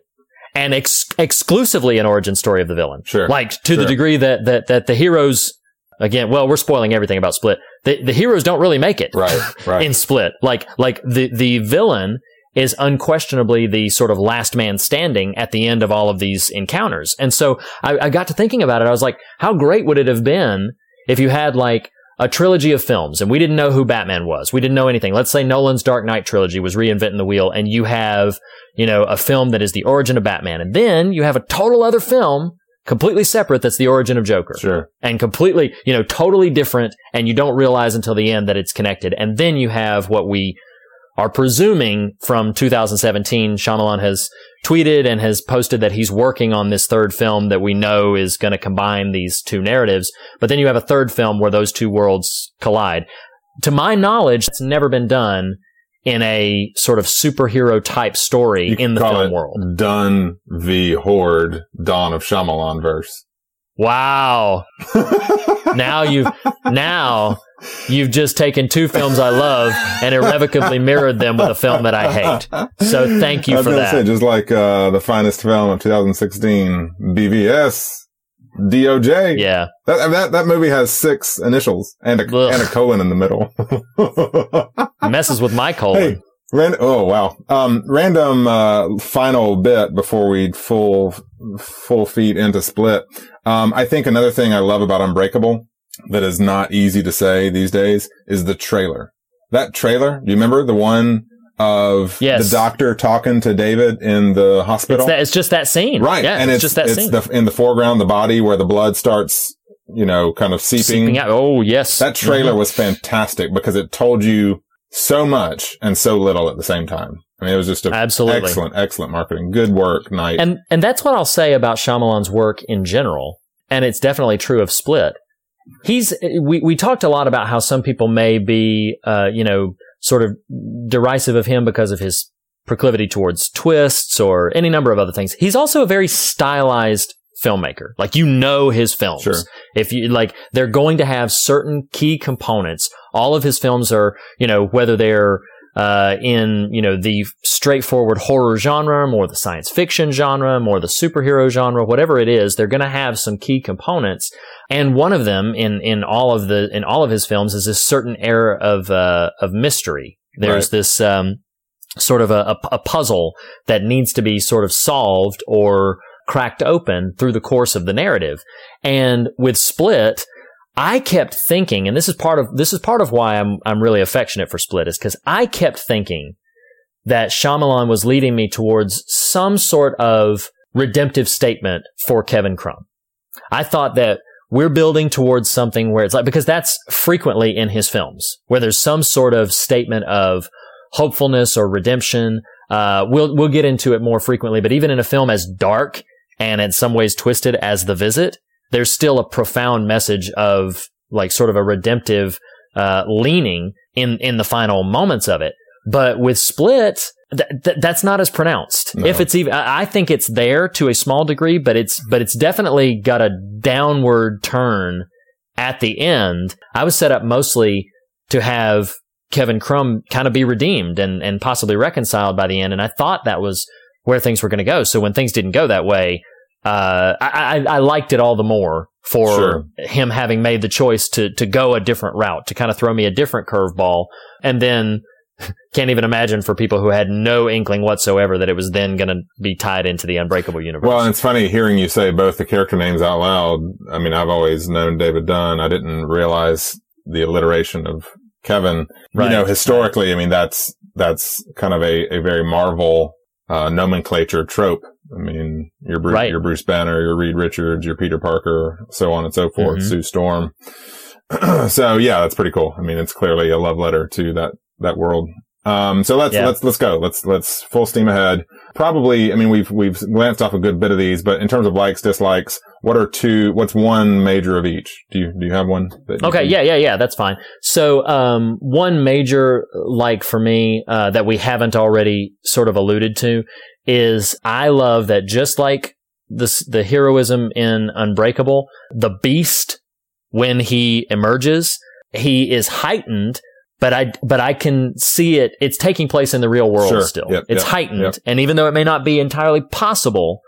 Speaker 6: And ex- exclusively an origin story of the villain.
Speaker 7: Sure.
Speaker 6: Like to the degree that that that the heroes again, well, we're spoiling everything about Split. The the heroes don't really make it.
Speaker 7: Right. Right.
Speaker 6: In Split. Like like the the villain is unquestionably the sort of last man standing at the end of all of these encounters. And so I, I got to thinking about it. I was like, how great would it have been if you had like a trilogy of films and we didn't know who Batman was. We didn't know anything. Let's say Nolan's Dark Knight trilogy was reinventing the wheel and you have, you know, a film that is the origin of Batman. And then you have a total other film completely separate that's the origin of Joker.
Speaker 7: Sure.
Speaker 6: And completely, you know, totally different and you don't realize until the end that it's connected. And then you have what we are presuming from 2017. Shyamalan has tweeted and has posted that he's working on this third film that we know is going to combine these two narratives. But then you have a third film where those two worlds collide. To my knowledge, it's never been done in a sort of superhero type story in the film world.
Speaker 7: Done the Horde, Dawn of Shyamalan verse.
Speaker 6: Wow. now you've, now you've just taken two films I love and irrevocably mirrored them with a film that I hate. So thank you for that.
Speaker 7: say, just like uh, the finest film of 2016, BVS, DOJ.
Speaker 6: yeah.
Speaker 7: That, that that movie has six initials and a
Speaker 6: Ugh.
Speaker 7: and a colon in the middle.
Speaker 6: Messes with my colon.
Speaker 7: hey, ran- oh wow. Um, random uh, final bit before we full full feet into Split. Um, I think another thing I love about Unbreakable that is not easy to say these days is the trailer. That trailer, you remember the one of
Speaker 6: Yes.
Speaker 7: the doctor talking to David in the hospital?
Speaker 6: It's, that, it's just that scene.
Speaker 7: Right.
Speaker 6: Yeah.
Speaker 7: and
Speaker 6: it's,
Speaker 7: it's,
Speaker 6: just that
Speaker 7: it's
Speaker 6: scene.
Speaker 7: the, in the foreground, the body where the blood starts, you know, kind of seeping.
Speaker 6: Seeping out. Oh, yes.
Speaker 7: That trailer
Speaker 6: Mhm.
Speaker 7: was fantastic because it told you so much and so little at the same time. I mean, it was just a
Speaker 6: Absolutely.
Speaker 7: excellent, excellent marketing. Good work, Night.
Speaker 6: And and that's what I'll say about Shyamalan's work in general, and it's definitely true of Split. He's we we talked a lot about how some people may be uh you know sort of derisive of him because of his proclivity towards twists or any number of other things. He's also a very stylized filmmaker. Like you know his films.
Speaker 7: Sure.
Speaker 6: If you like they're going to have certain key components. All of his films are, you know, whether they're uh, in you know the straightforward horror genre, more the science fiction genre, more the superhero genre, whatever it is, they're going to have some key components. And one of them in in all of the in all of his films is this certain air of uh, of mystery. There's
Speaker 7: Right.
Speaker 6: this um, sort of a, a, a puzzle that needs to be sort of solved or cracked open through the course of the narrative. And with Split, I kept thinking, and this is part of this is part of why I'm I'm really affectionate for Split, is because I kept thinking that Shyamalan was leading me towards some sort of redemptive statement for Kevin Crumb. I thought that we're building towards something where it's like because that's frequently in his films where there's some sort of statement of hopefulness or redemption. Uh, we'll we'll get into it more frequently, but even in a film as dark and in some ways twisted as The Visit, there's still a profound message of like sort of a redemptive uh, leaning in in the final moments of it. But with Split, th- th- that's not as pronounced.
Speaker 7: No.
Speaker 6: If it's even, I I think it's there to a small degree, but it's but it's definitely got a downward turn at the end. I was set up mostly to have Kevin Crumb kind of be redeemed and and possibly reconciled by the end, and I thought that was where things were going to go. So when things didn't go that way, uh, I, I, liked it all the more for
Speaker 7: Sure.
Speaker 6: him having made the choice to to go a different route, to kind of throw me a different curveball, and then can't even imagine for people who had no inkling whatsoever that it was then going to be tied into the Unbreakable universe.
Speaker 7: well, it's funny hearing you say both the character names out loud. I mean, I've always known David Dunn. I didn't realize the alliteration of Kevin.
Speaker 6: Right.
Speaker 7: You know, historically, I mean, that's, that's kind of a, a very Marvel, uh, nomenclature trope. I mean, your Bruce,
Speaker 6: Right.
Speaker 7: your Bruce Banner, your Reed Richards, your Peter Parker, so on and so forth,
Speaker 6: Mhm.
Speaker 7: Sue Storm. so yeah, that's pretty cool. I mean, it's clearly a love letter to that, that world. Um, so let's,
Speaker 6: Yeah.
Speaker 7: let's, let's go. Let's, let's full steam ahead. Probably, I mean, we've, we've glanced off a good bit of these, but in terms of likes, dislikes, what are two, what's one major of each? Do you, do you have one? you
Speaker 6: Okay,
Speaker 7: can-
Speaker 6: yeah, yeah, yeah, that's fine. So, um, one major like for me uh, that we haven't already sort of alluded to is I love that just like this, the heroism in Unbreakable, the Beast when he emerges, he is heightened. But I, but I can see it. It's taking place in the real world
Speaker 7: Sure.
Speaker 6: still.
Speaker 7: Yep,
Speaker 6: it's
Speaker 7: yep,
Speaker 6: heightened,
Speaker 7: yep.
Speaker 6: and even though it may not be entirely possible,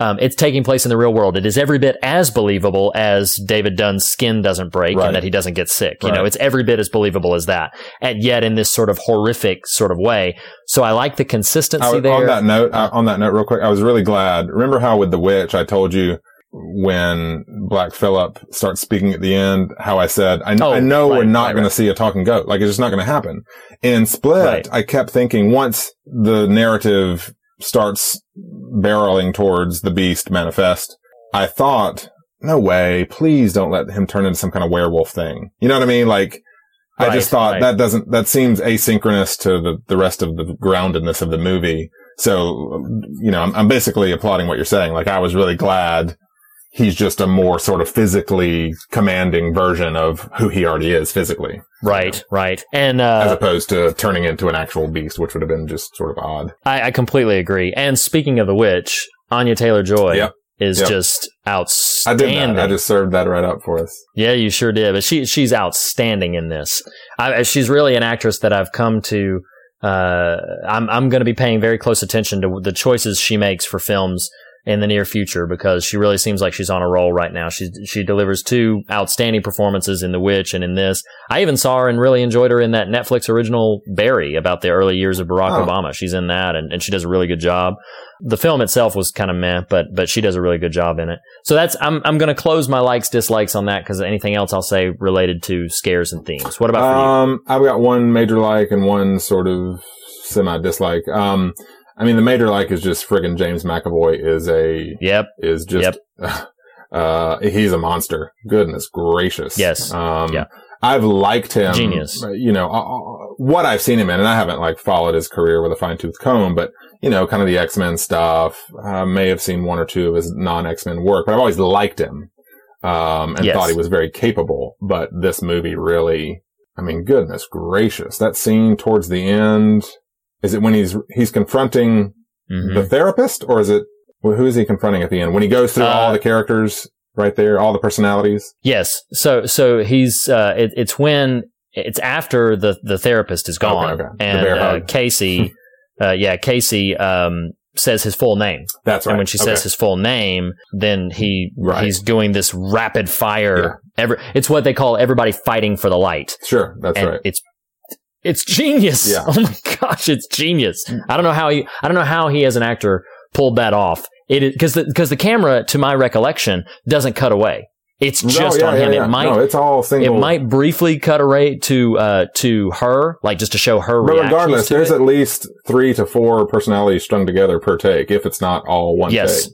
Speaker 6: um, it's taking place in the real world. It is every bit as believable as David Dunn's skin doesn't break
Speaker 7: Right.
Speaker 6: and that he doesn't get sick. You know, it's every bit as believable as that. And yet in this sort of horrific sort of way. So I like the consistency
Speaker 7: I,
Speaker 6: there.
Speaker 7: on that note, uh, on that note, real quick, I was really glad. Remember how with the witch, I told you when Black Phillip starts speaking at the end, how I said, I,
Speaker 6: Oh,
Speaker 7: I know we're not
Speaker 6: right,
Speaker 7: going to see a talking goat. Like it's just not going to happen. In Split,
Speaker 6: Right.
Speaker 7: I kept thinking once the narrative starts barreling towards the beast manifest, I thought, no way, please don't let him turn into some kind of werewolf thing. You know what I mean? Like, I just thought
Speaker 6: right.
Speaker 7: that doesn't, that seems asynchronous to the, the rest of the groundedness of the movie. So, you know, I'm, I'm basically applauding what you're saying. Like, I was really glad he's just a more sort of physically commanding version of who he already is physically,
Speaker 6: Right, right. And
Speaker 7: as
Speaker 6: uh,
Speaker 7: opposed to turning into an actual beast, which would have been just sort of odd.
Speaker 6: I, I completely agree. And speaking of the witch, Anya Taylor Joy
Speaker 7: Yep.
Speaker 6: is
Speaker 7: Yep.
Speaker 6: just
Speaker 7: I
Speaker 6: outstanding.
Speaker 7: did that. I just served that right up for us.
Speaker 6: Yeah, you sure did. But she she's outstanding in this. I, she's really an actress that I've come to. Uh, I'm I'm going to be paying very close attention to the choices she makes for films in the near future because she really seems like she's on a roll right now. She she delivers two outstanding performances in The Witch and in this. I even saw her and really enjoyed her in that Netflix original Barry about the early years of Barack
Speaker 7: Oh.
Speaker 6: Obama. She's in that and, and she does a really good job. The film itself was kind of meh, but but she does a really good job in it. So that's I'm I'm going to close my likes dislikes on that because anything else I'll say related to scares and themes. What about for you?
Speaker 7: Um, I've got one major like and one sort of semi dislike. Um, I mean, the major like is just friggin' James McAvoy is a,
Speaker 6: Yep.
Speaker 7: is just, uh, he's a monster. Goodness gracious.
Speaker 6: Yes.
Speaker 7: Um,
Speaker 6: Yeah.
Speaker 7: I've liked him.
Speaker 6: Genius.
Speaker 7: uh, You know, uh, uh, what I've seen him in, and I haven't like followed his career with a fine tooth comb, but you know, kind of the X-Men stuff. I may have seen one or two of his non-X-Men work, but I've always liked him. Um, and
Speaker 6: Yes.
Speaker 7: thought he was very capable, but this movie really, I mean, goodness gracious, that scene towards the end, is it when he's, he's confronting
Speaker 6: Mhm.
Speaker 7: the therapist or is it, well, who is he confronting at the end? When he goes through
Speaker 6: Uh,
Speaker 7: all the characters right there, all the personalities?
Speaker 6: Yes. So so he's uh it, it's when it's after the the therapist is gone
Speaker 7: Okay, okay. The
Speaker 6: and uh. Casey uh yeah, Casey um says his full name.
Speaker 7: That's right.
Speaker 6: And when she
Speaker 7: Okay.
Speaker 6: says his full name, then he
Speaker 7: Right.
Speaker 6: he's doing this rapid fire every it's what they call everybody fighting for the light.
Speaker 7: Sure, that's
Speaker 6: and
Speaker 7: right.
Speaker 6: it's it's genius.
Speaker 7: Yeah.
Speaker 6: Oh my gosh, it's genius. I don't know how he I don't know how he as an actor pulled that off. It is because the because the camera, to my recollection, doesn't cut away. It's
Speaker 7: No,
Speaker 6: just
Speaker 7: yeah,
Speaker 6: on him.
Speaker 7: yeah.
Speaker 6: It might
Speaker 7: No, it's all single.
Speaker 6: it might briefly cut away to uh to her, like just to show her.
Speaker 7: but regardless, there's
Speaker 6: it.
Speaker 7: at least three to four personalities strung together per take, if it's not all one
Speaker 6: Yes.
Speaker 7: take.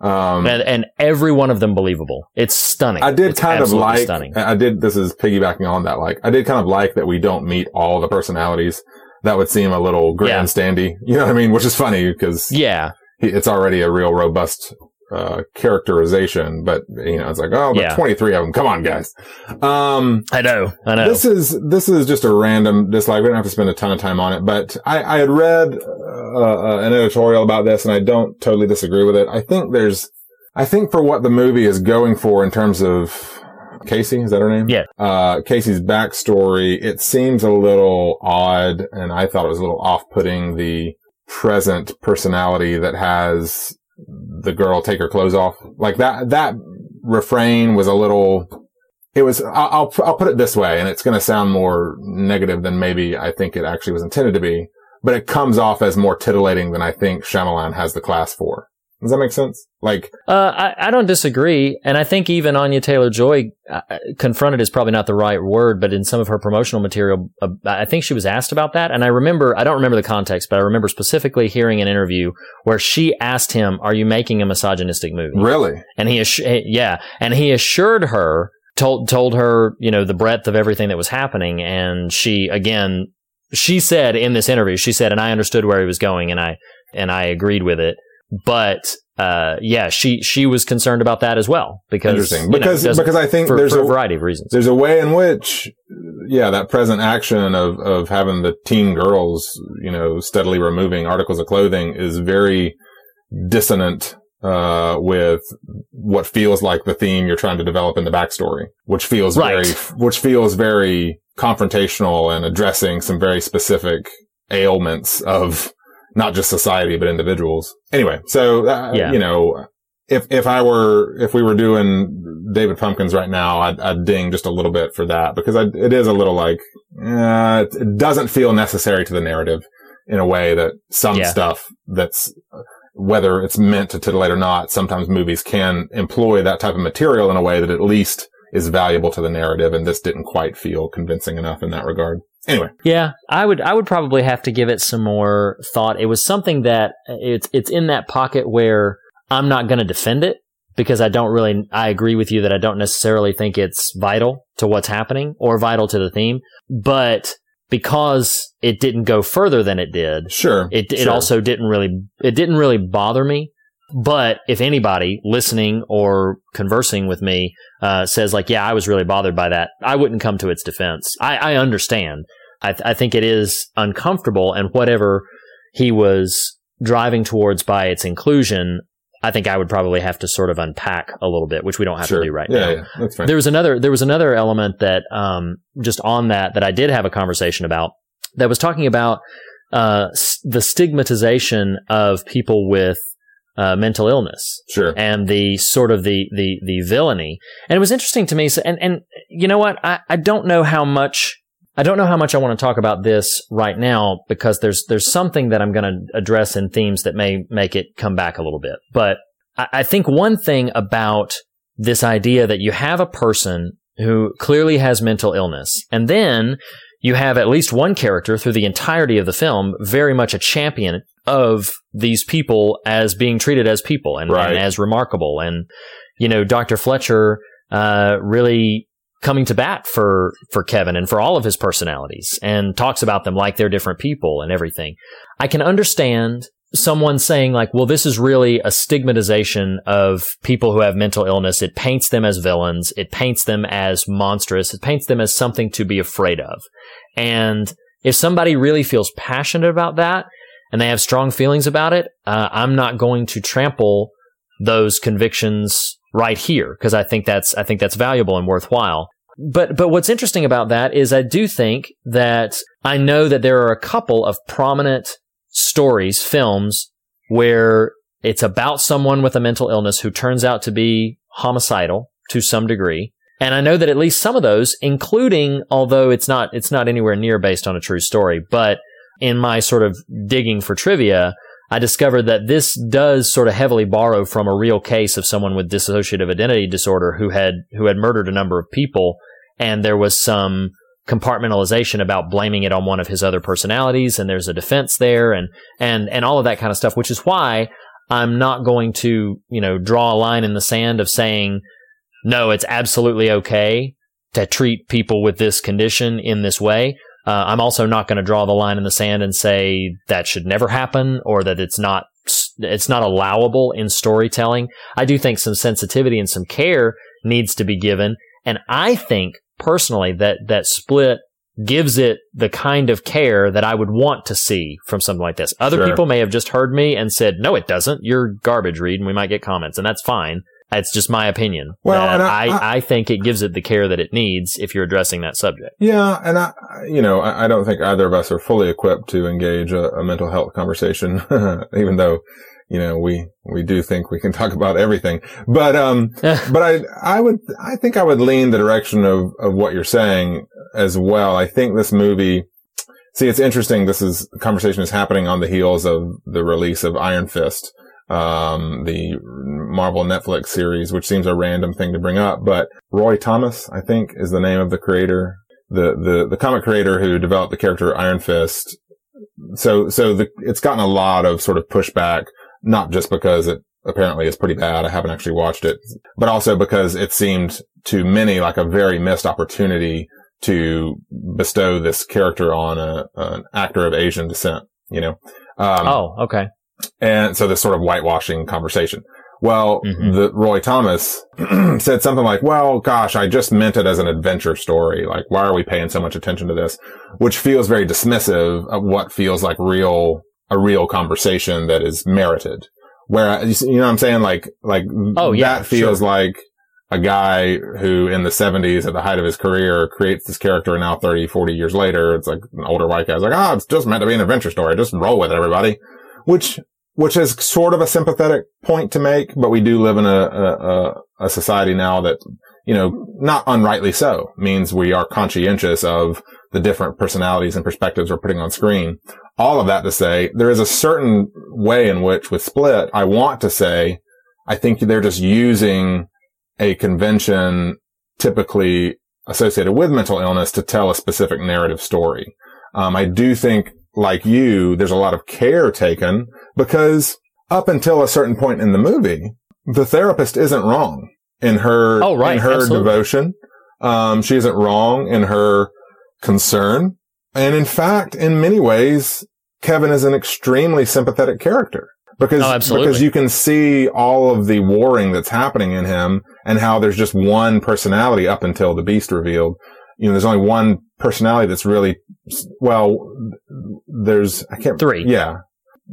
Speaker 7: Um,
Speaker 6: and, and every one of them believable. It's stunning.
Speaker 7: I did
Speaker 6: It's
Speaker 7: kind of like,
Speaker 6: stunning.
Speaker 7: I did, this is piggybacking on that, like, I did kind of like that we don't meet all the personalities. That would seem a little
Speaker 6: Yeah.
Speaker 7: grandstandy. You know what I mean? Which is funny because
Speaker 6: Yeah,
Speaker 7: it's already a real robust, uh, characterization, but, you know, it's like, oh, but
Speaker 6: Yeah.
Speaker 7: 23 of them. Come on, guys. Um,
Speaker 6: I know. I know.
Speaker 7: This is this is just a random dislike. We don't have to spend a ton of time on it, but I, I had read uh, uh, an editorial about this, and I don't totally disagree with it. I think there's, I think for what the movie is going for in terms of Casey, is that her name?
Speaker 6: Yeah.
Speaker 7: Uh, Casey's backstory, it seems a little odd, and I thought it was a little off-putting. The present personality that has the girl take her clothes off, like that. That refrain was a little it was I'll, I'll put it this way, and it's going to sound more negative than maybe I think it actually was intended to be, but it comes off as more titillating than I think Shyamalan has the class for. Does that make sense? Like,
Speaker 6: Uh, I, I don't disagree, and I think even Anya Taylor Joy uh, confronted is probably not the right word, but in some of her promotional material, uh, I think she was asked about that, and I remember I don't remember the context, but I remember specifically hearing an interview where she asked him, "Are you making a misogynistic movie?"
Speaker 7: really?
Speaker 6: And he, assu- yeah, and he assured her, told told her, you know, the breadth of everything that was happening, and she again, she said in this interview, she said, and I understood where he was going, and I and I agreed with it, but uh, yeah, she she was concerned about that as well because you know,
Speaker 7: Because because I think
Speaker 6: for,
Speaker 7: there's
Speaker 6: for a
Speaker 7: a
Speaker 6: variety of reasons.
Speaker 7: there's a way in which, yeah, that present action of of having the teen girls, you know, steadily removing articles of clothing is very dissonant uh, with what feels like the theme you're trying to develop in the backstory, which feels
Speaker 6: Right.
Speaker 7: very, which feels very confrontational and addressing some very specific ailments of not just society but individuals. Anyway, so uh,
Speaker 6: Yeah.
Speaker 7: you know, if if I were if we were doing David Pumpkins right now, I'd, I'd ding just a little bit for that because I, it is a little like uh, it, doesn't feel necessary to the narrative in a way that some
Speaker 6: Yeah.
Speaker 7: stuff that's whether it's meant to titillate or not, sometimes movies can employ that type of material in a way that at least is valuable to the narrative. And this didn't quite feel convincing enough in that regard. Anyway,
Speaker 6: Yeah, I would I would probably have to give it some more thought. It was something that it's it's in that pocket where I'm not going to defend it because I don't really I agree with you that I don't necessarily think it's vital to what's happening or vital to the theme, but because it didn't go further than it did,
Speaker 7: sure.
Speaker 6: it it
Speaker 7: sure.
Speaker 6: also didn't really it didn't really bother me. But if anybody listening or conversing with me uh, says like, "Yeah, I was really bothered by that," I wouldn't come to its defense. I, I understand. I, th- I think it is uncomfortable, and whatever he was driving towards by its inclusion, I think I would probably have to sort of unpack a little bit, which we don't have
Speaker 7: sure.
Speaker 6: to do right
Speaker 7: yeah,
Speaker 6: now.
Speaker 7: Yeah, that's fine.
Speaker 6: There was another there was another element that um, just on that that I did have a conversation about that was talking about uh, s- the stigmatization of people with uh, mental illness
Speaker 7: sure.
Speaker 6: and the sort of the the the villainy. And it was interesting to me. So, and and you know what? I, I don't know how much I don't know how much I want to talk about this right now because there's there's something that I'm going to address in themes that may make it come back a little bit. But I, I think one thing about this idea that you have a person who clearly has mental illness, and then you have at least one character through the entirety of the film very much a champion of these people as being treated as people and,
Speaker 7: Right.
Speaker 6: and as remarkable. And, you know, Dr. Fletcher, uh, really coming to bat for, for Kevin and for all of his personalities and talks about them like they're different people and everything. I can understand someone saying like, well, this is really a stigmatization of people who have mental illness. It paints them as villains. It paints them as monstrous. It paints them as something to be afraid of. And if somebody really feels passionate about that and they have strong feelings about it, uh, I'm not going to trample those convictions right here because I think that's I think that's valuable and worthwhile. But but what's interesting about that is I do think that I know that there are a couple of prominent stories, films where it's about someone with a mental illness who turns out to be homicidal to some degree. And I know that at least some of those, including, although it's not, it's not anywhere near based on a true story, but in my sort of digging for trivia, I discovered that this does sort of heavily borrow from a real case of someone with dissociative identity disorder who had, who had murdered a number of people. And there was some compartmentalization about blaming it on one of his other personalities. And there's a defense there and, and, and all of that kind of stuff, which is why I'm not going to, you know, draw a line in the sand of saying, no, it's absolutely okay to treat people with this condition in this way. Uh, I'm also not going to draw the line in the sand and say that should never happen or that it's not it's not allowable in storytelling. I do think some sensitivity and some care needs to be given, and I think personally that that split gives it the kind of care that I would want to see from something like this. Other
Speaker 7: Sure.
Speaker 6: people may have just heard me and said, "No, it doesn't. You're garbage, Reed," and we might get comments, and that's fine. It's just my opinion.
Speaker 7: Well, and
Speaker 6: I,
Speaker 7: I-
Speaker 6: I, think it gives it the care that it needs if you're addressing that subject.
Speaker 7: Yeah, and I, you know, I, I don't think either of us are fully equipped to engage a, a mental health conversation, even though, you know, we, we do think we can talk about everything. But, um, but I, I would, I think I would lean the direction of, of what you're saying as well. I think this movie, see, it's interesting. This is, conversation is happening on the heels of the release of Iron Fist, um, the Marvel Netflix series, which seems a random thing to bring up, but Roy Thomas, I think, is the name of the creator, the, the, the comic creator who developed the character Iron Fist. So, so the, it's gotten a lot of sort of pushback, not just because it apparently is pretty bad. I haven't actually watched it, but also because it seemed to many like a very missed opportunity to bestow this character on a, an actor of Asian descent, you know? Um,
Speaker 6: oh, okay.
Speaker 7: and so this sort of whitewashing conversation. Well,
Speaker 6: Mhm.
Speaker 7: the Roy Thomas said something like, well, gosh, I just meant it as an adventure story. Like, why are we paying so much attention to this? Which feels very dismissive of what feels like real, a real conversation that is merited. Where, you know what I'm saying? Like, like,
Speaker 6: Oh, yeah,
Speaker 7: that feels
Speaker 6: sure.
Speaker 7: like a guy who in the 70s at the height of his career creates this character and now 30, 40 years later, it's like an older white guy's like, oh, it's just meant to be an adventure story. Just roll with it, everybody. Which, which is sort of a sympathetic point to make, but we do live in a, a, a, society now that, you know, not unrightly so means we are conscientious of the different personalities and perspectives we're putting on screen. all of that to say there is a certain way in which with Split, I want to say, I think they're just using a convention typically associated with mental illness to tell a specific narrative story. Um, I do think, like you, there's a lot of care taken because up until a certain point in the movie, the therapist isn't wrong in her,
Speaker 6: Oh, right.
Speaker 7: in her
Speaker 6: Absolutely.
Speaker 7: devotion. Um, she isn't wrong in her concern. And in fact, in many ways, Kevin is an extremely sympathetic character because,
Speaker 6: Oh,
Speaker 7: because you can see all of the warring that's happening in him and how there's just one personality up until the beast revealed. You know, there's only one personality that's really, well, there's, I can't,
Speaker 6: Three.
Speaker 7: Yeah.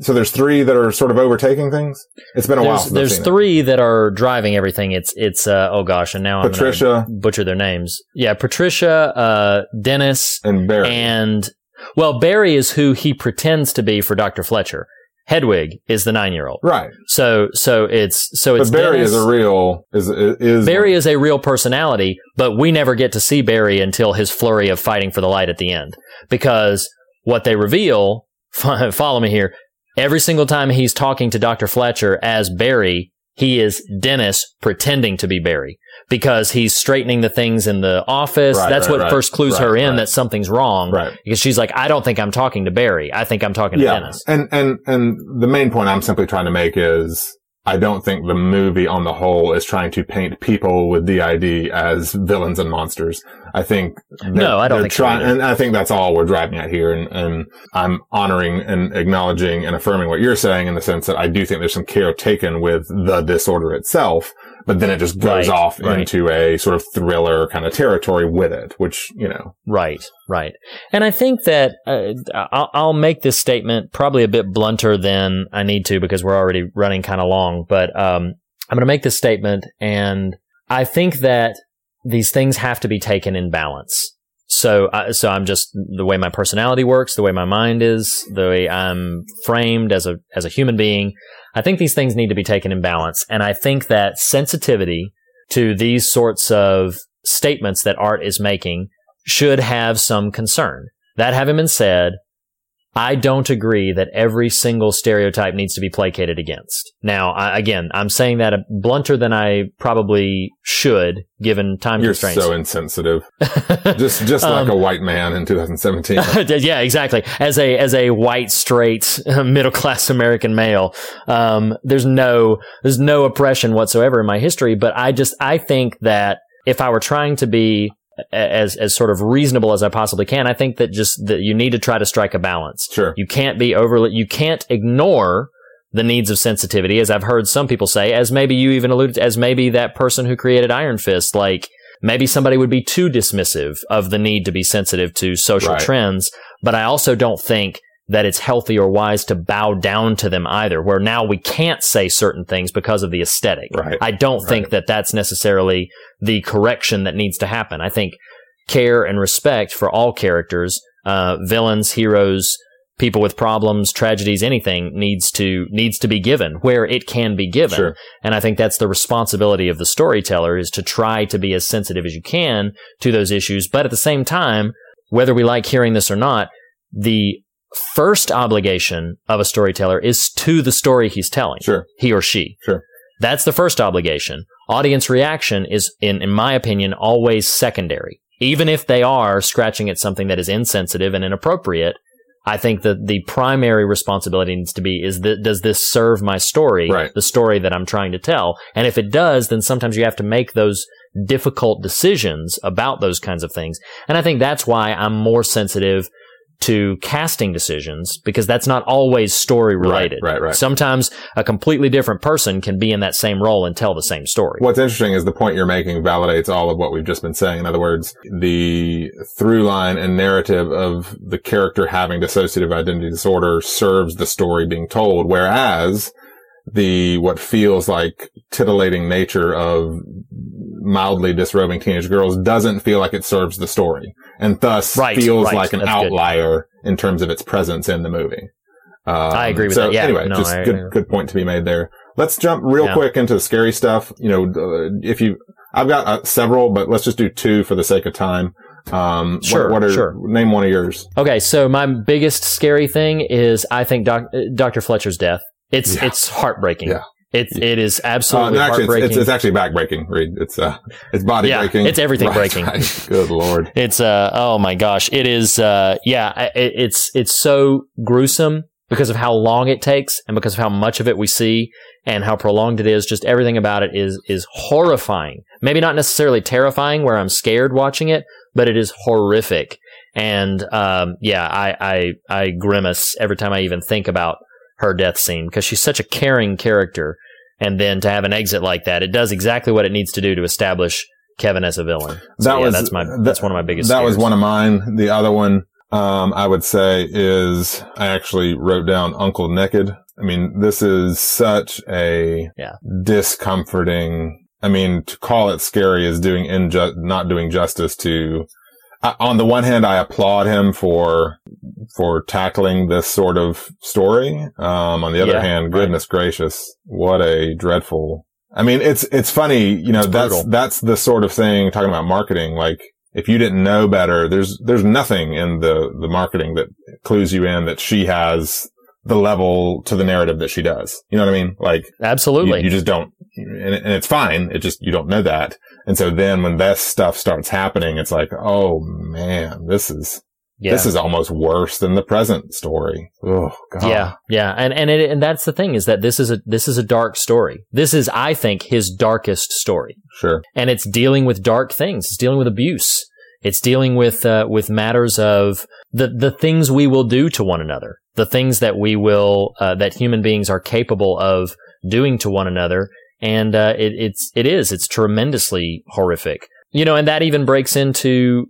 Speaker 7: So there's three that are sort of overtaking things. It's been a while
Speaker 6: There's,
Speaker 7: I've
Speaker 6: there's
Speaker 7: seen it.
Speaker 6: three that are driving everything. It's it's uh, oh gosh, and now I'm
Speaker 7: Patricia.
Speaker 6: butcher their names. Yeah, Patricia, uh, Dennis,
Speaker 7: and Barry.
Speaker 6: and well, Barry is who he pretends to be for Doctor Fletcher. Hedwig is the nine year old.
Speaker 7: right.
Speaker 6: So so it's so
Speaker 7: But
Speaker 6: it's
Speaker 7: Barry
Speaker 6: Dennis.
Speaker 7: is a real, is, is,
Speaker 6: Barry is a real personality, but we never get to see Barry until his flurry of fighting for the light at the end. Because what they reveal, follow me here, every single time he's talking to Dr. Fletcher as Barry, he is Dennis pretending to be Barry. Because he's straightening the things in the office.
Speaker 7: Right,
Speaker 6: That's
Speaker 7: right,
Speaker 6: what
Speaker 7: right.
Speaker 6: first clues her in that something's wrong.
Speaker 7: Right.
Speaker 6: Because she's like, I don't think I'm talking to Barry. I think I'm talking to Dennis.
Speaker 7: And, and, and the main point I'm simply trying to make is I don't think the movie on the whole is trying to paint people with DID as villains and monsters. I think
Speaker 6: No, I don't think
Speaker 7: trying,
Speaker 6: either.
Speaker 7: and I think that's all we're driving at here. And, and I'm honoring and acknowledging and affirming what you're saying in the sense that I do think there's some care taken with the disorder itself, but then it just goes
Speaker 6: Right,
Speaker 7: off
Speaker 6: right.
Speaker 7: into a sort of thriller kind of territory with it, which, you know,
Speaker 6: Right, right. And I think that uh, I'll, I'll make this statement probably a bit blunter than I need to because we're already running kind of long. But um, I'm going to make this statement, and I think that these things have to be taken in balance. So, uh, so I'm just the way my personality works, the way my mind is, the way I'm framed as a as a human being. I think these things need to be taken in balance, and I think that sensitivity to these sorts of statements that art is making should have some concern. That having been said, I don't agree that every single stereotype needs to be placated against. Now, I, again, I'm saying that blunter than I probably should, given time
Speaker 7: you're
Speaker 6: constraints.
Speaker 7: so insensitive. just, just like
Speaker 6: Um,
Speaker 7: a white man in 2017.
Speaker 6: yeah, exactly. As a as a white, straight, middle class American male, um, there's no there's no oppression whatsoever in my history. But I just I think that if I were trying to be as as sort of reasonable as I possibly can, I think that just that you need to try to strike a balance.
Speaker 7: Sure.
Speaker 6: You can't be overly you can't ignore the needs of sensitivity, as I've heard some people say, as maybe you even alluded to, as maybe that person who created Iron Fist, like maybe somebody would be too dismissive of the need to be sensitive to social
Speaker 7: Right.
Speaker 6: trends. But I also don't think that it's healthy or wise to bow down to them either, where now we can't say certain things because of the aesthetic.
Speaker 7: Right.
Speaker 6: I don't think that that's necessarily the correction that needs to happen. I think care and respect for all characters, uh, villains, heroes, people with problems, tragedies, anything needs to needs to be given where it can be given.
Speaker 7: Sure.
Speaker 6: And I think that's the responsibility of the storyteller is to try to be as sensitive as you can to those issues, but at the same time, whether we like hearing this or not, the first obligation of a storyteller is to the story he's telling.
Speaker 7: Sure.
Speaker 6: He or she.
Speaker 7: Sure.
Speaker 6: That's the first obligation. Audience reaction is, in, in my opinion, always secondary. Even if they are scratching at something that is insensitive and inappropriate, I think that the primary responsibility needs to be is that does this serve my story,
Speaker 7: Right.
Speaker 6: the story that I'm trying to tell? And if it does, then sometimes you have to make those difficult decisions about those kinds of things. And I think that's why I'm more sensitive to casting decisions because that's not always story related.
Speaker 7: right, right. right.
Speaker 6: Sometimes a completely different person can be in that same role and tell the same story.
Speaker 7: What's interesting is the point you're making validates all of what we've just been saying. In other words, the through line and narrative of the character having dissociative identity disorder serves the story being told, whereas the what feels like titillating nature of mildly disrobing teenage girls doesn't feel like it serves the story and thus
Speaker 6: Right,
Speaker 7: feels
Speaker 6: right.
Speaker 7: like an
Speaker 6: That's good.
Speaker 7: outlier in terms of its presence in the movie. Um,
Speaker 6: I agree with
Speaker 7: so
Speaker 6: that. Yeah,
Speaker 7: anyway,
Speaker 6: no,
Speaker 7: just
Speaker 6: I-
Speaker 7: good,
Speaker 6: I-
Speaker 7: good point to be made there. Let's jump real
Speaker 6: Yeah.
Speaker 7: quick into the scary stuff. You know, uh, if you, I've got uh, several, but let's just do two for the sake of time. Um, what-
Speaker 6: Sure,
Speaker 7: What, are
Speaker 6: sure.
Speaker 7: name one of yours?
Speaker 6: Okay, so my biggest scary thing is I think doc, uh, Dr. Fletcher's death. It's
Speaker 7: Yeah.
Speaker 6: it's heartbreaking.
Speaker 7: Yeah.
Speaker 6: It's it is
Speaker 7: Uh,
Speaker 6: absolutely
Speaker 7: no, actually, it's,
Speaker 6: heartbreaking.
Speaker 7: it's, it's actually backbreaking. Reed, it's uh, it's body
Speaker 6: Yeah,
Speaker 7: breaking.
Speaker 6: it's everything
Speaker 7: Right,
Speaker 6: breaking.
Speaker 7: right. Good lord.
Speaker 6: It's uh oh my gosh, it is uh yeah, it, it's it's so gruesome because of how long it takes and because of how much of it we see and how prolonged it is. Just everything about it is is horrifying. Maybe not necessarily terrifying where I'm scared watching it, but it is horrific. And um yeah, I I I grimace every time I even think about her death scene because she's such a caring character. And then to have an exit like that, it does exactly what it needs to do to establish Kevin as a villain. So,
Speaker 7: That
Speaker 6: yeah,
Speaker 7: was
Speaker 6: that's my that's one of my biggest.
Speaker 7: That was one of mine. The other one, um, I would say is I actually wrote down Uncle Naked. I mean, this is such a
Speaker 6: Yeah.
Speaker 7: discomforting. I mean, to call it scary is doing inju- not doing justice to. On the one hand, I applaud him for for tackling this sort of story. Um, on the other
Speaker 6: Yeah,
Speaker 7: hand,
Speaker 6: right.
Speaker 7: goodness gracious, what a dreadful. I mean, it's it's funny, you know.
Speaker 6: It's
Speaker 7: that's
Speaker 6: brutal.
Speaker 7: that's the sort of thing talking about marketing. Like, if you didn't know better, there's there's nothing in the the marketing that clues you in that she has the level to the narrative that she does. You know what I mean? Like, you,
Speaker 6: Absolutely.
Speaker 7: you just don't, and, and it's fine. It just you don't know that, and so then when that stuff starts happening, it's like, oh man, this is
Speaker 6: yeah.
Speaker 7: this is almost worse than the present story. Oh god.
Speaker 6: yeah, yeah, and and it, and that's the thing is that this is a this is a dark story. This is, I think, his darkest story,
Speaker 7: Sure.
Speaker 6: and it's dealing with dark things. It's dealing with abuse. It's dealing with uh, with matters of the the things we will do to one another, the things that we will uh, that human beings are capable of doing to one another, and uh, it, it's it is it's tremendously horrific. You know, and that even breaks into